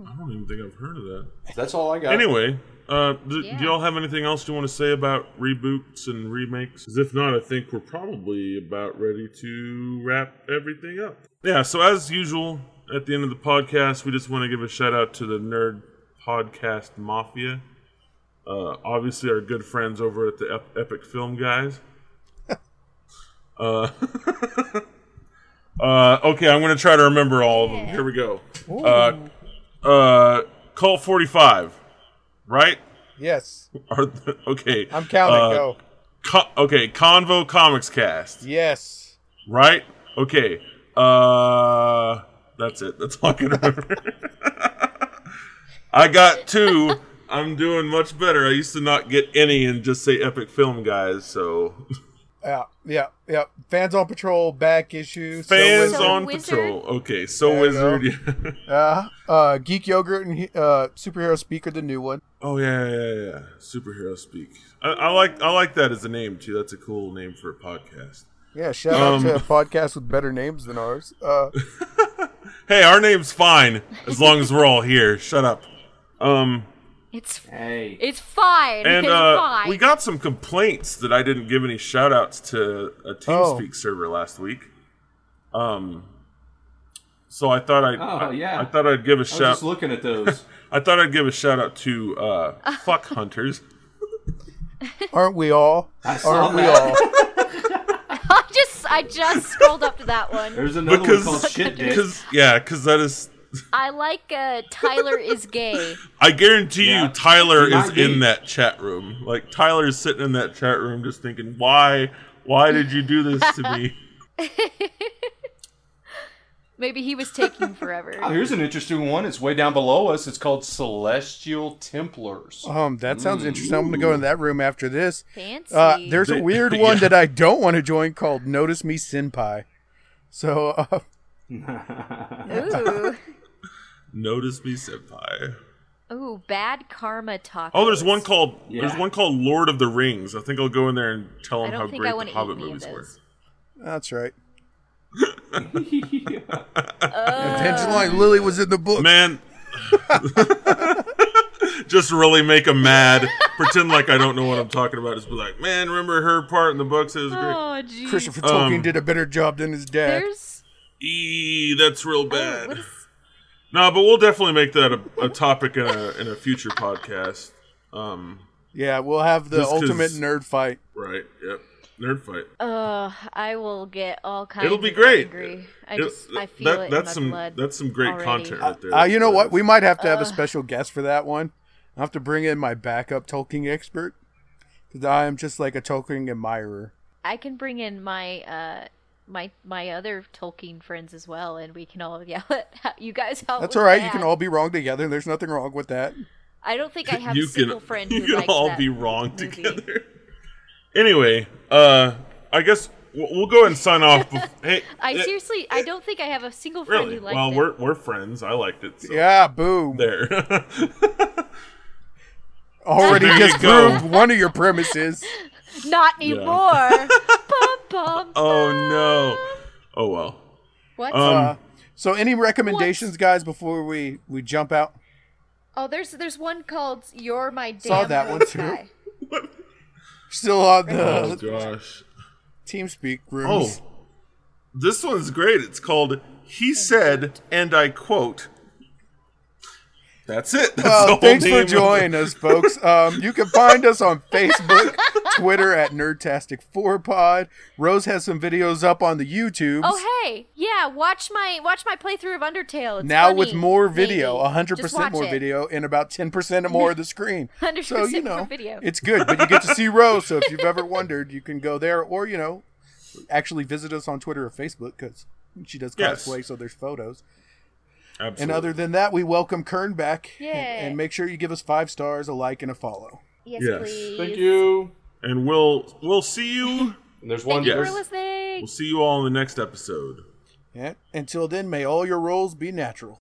I don't even think I've heard of that. That's all I got. Anyway, uh, do, Yeah. do y'all have anything else you want to say about reboots and remakes? 'Cause if not, I think we're probably about ready to wrap everything up. Yeah, so as usual, at the end of the podcast, we just want to give a shout out to the Nerd Podcast Mafia. Uh, obviously, our good friends over at the Ep- Epic Film Guys. uh, uh, okay, I'm going to try to remember all of them. Here we go. Uh, uh, Cult 45, right? Yes, Are okay. I'm counting. Uh, Go. Co- okay, Convo Comics Cast, Yes. right? Okay. Uh, that's it. That's all I can remember. I got two. I'm doing much better. I used to not get any and just say Epic Film Guys. So, Yeah, yeah, yeah. Fans on Patrol back issue. Fans So on Wizard. patrol. Okay, so There wizard. yeah. Uh, uh, Geek Yogurt and uh, Superhero Speaker, the new one. oh yeah, yeah, yeah. Superhero speak. I, I like I like that as a name too. That's a cool name for a podcast. Yeah, shout out Um, to a podcast with better names than ours. Uh, Hey, our name's fine as long as we're all here. Shut up. Um, It's Hey. it's fine. and it's uh, fine. we got some complaints that I didn't give any shout outs to a TeamSpeak server last week. Um, so I thought I'd Oh, I, yeah. I thought I'd give a I was shout. just looking at those. I thought I'd give a shout out to uh, fuck hunters. aren't we all? I Aren't we that. all? I just I just scrolled up to that one. There's another Because- one called Shit Dick. Because yeah, because that is. I like uh, Tyler is gay. I guarantee Yeah. you, Tyler is be. in that chat room. Like Tyler is sitting in that chat room, just thinking, "Why? Why did you do this to me?" Maybe he was taking forever. Oh, here's an interesting one. It's way down below us. It's called Celestial Templars. Um, that sounds interesting. I'm gonna go in that room after this. Fancy. Uh, there's a They- weird yeah. one that I don't want to join called Notice Me Senpai. So uh, ooh Notice me, senpai. ooh bad karma tacos. Oh, there's one called there's one called Lord of the Rings. I think I'll go in there and tell I them how great the want to eat Hobbit movies were. that's right. Uh, Attention line, Lily was in the book. Man, just really make him mad. Pretend like I don't know what I'm talking about. Just be like, man, remember her part in the books? It was great. Oh, jeez. Christopher Tolkien Um, did a better job than his dad. There's Eee, that's real oh, bad. what is, No, but we'll definitely make that a, a topic in a in a future podcast. Um, Yeah, we'll have the ultimate nerd fight. right. Yep. Nerd fight. uh, I will get all kinds. It'll be of great. Angry. I It- just I feel that- it that's in my some blood. that's some great already. content right there. Uh, you know what? We might have to have a special guest for that one. I have to bring in my backup Tolkien expert because I am just like a Tolkien admirer. I can bring in my uh my my other Tolkien friends as well, and we can all yell at you guys. How That's was all right. You can all be wrong together. and There's nothing wrong with that. I don't think I have you a single can friend you who can liked all that be wrong movie. together. Anyway, uh, I guess we'll, we'll go ahead and sign off. bef- hey, I eh, seriously, I don't think I have a single friend really? who liked Well, it. we're we're friends. I liked it. So Yeah, boom. There. Already There you go. disproved one of your premises. Not anymore. bum, bum, oh no. Oh well. What? Um, Uh, so, any recommendations, guys, before we we jump out? oh, there's there's one called "You're My Damn Saw that one, Good too. Guy." Still on Oh the gosh. TeamSpeak Oh, rooms. this one's great. It's called "He Said," and I quote. That's it. That's the Well, whole thanks for joining us, folks. Um, you can find us on Facebook, Twitter at Nerdtastic4Pod. Rose has some videos up on the YouTube. Oh hey, yeah, watch my watch my playthrough of Undertale. It's now funny, with more video, maybe. hundred percent more it. video, and about ten percent more of the screen. 100% So you more know, video. it's good. But you get to see Rose. So if you've ever wondered, you can go there, or you know, actually visit us on Twitter or Facebook because she does Yes. cosplay, so there's photos. Absolutely. And other than that, we welcome Curn back. And, Yay. and make sure you give us five stars, a like, and a follow. Yes, Yes. please. Thank you. and we'll we'll see you. And there's one. Thank you Yes. for listening. We'll see you all in the next episode. And until then, may all your roles be natural.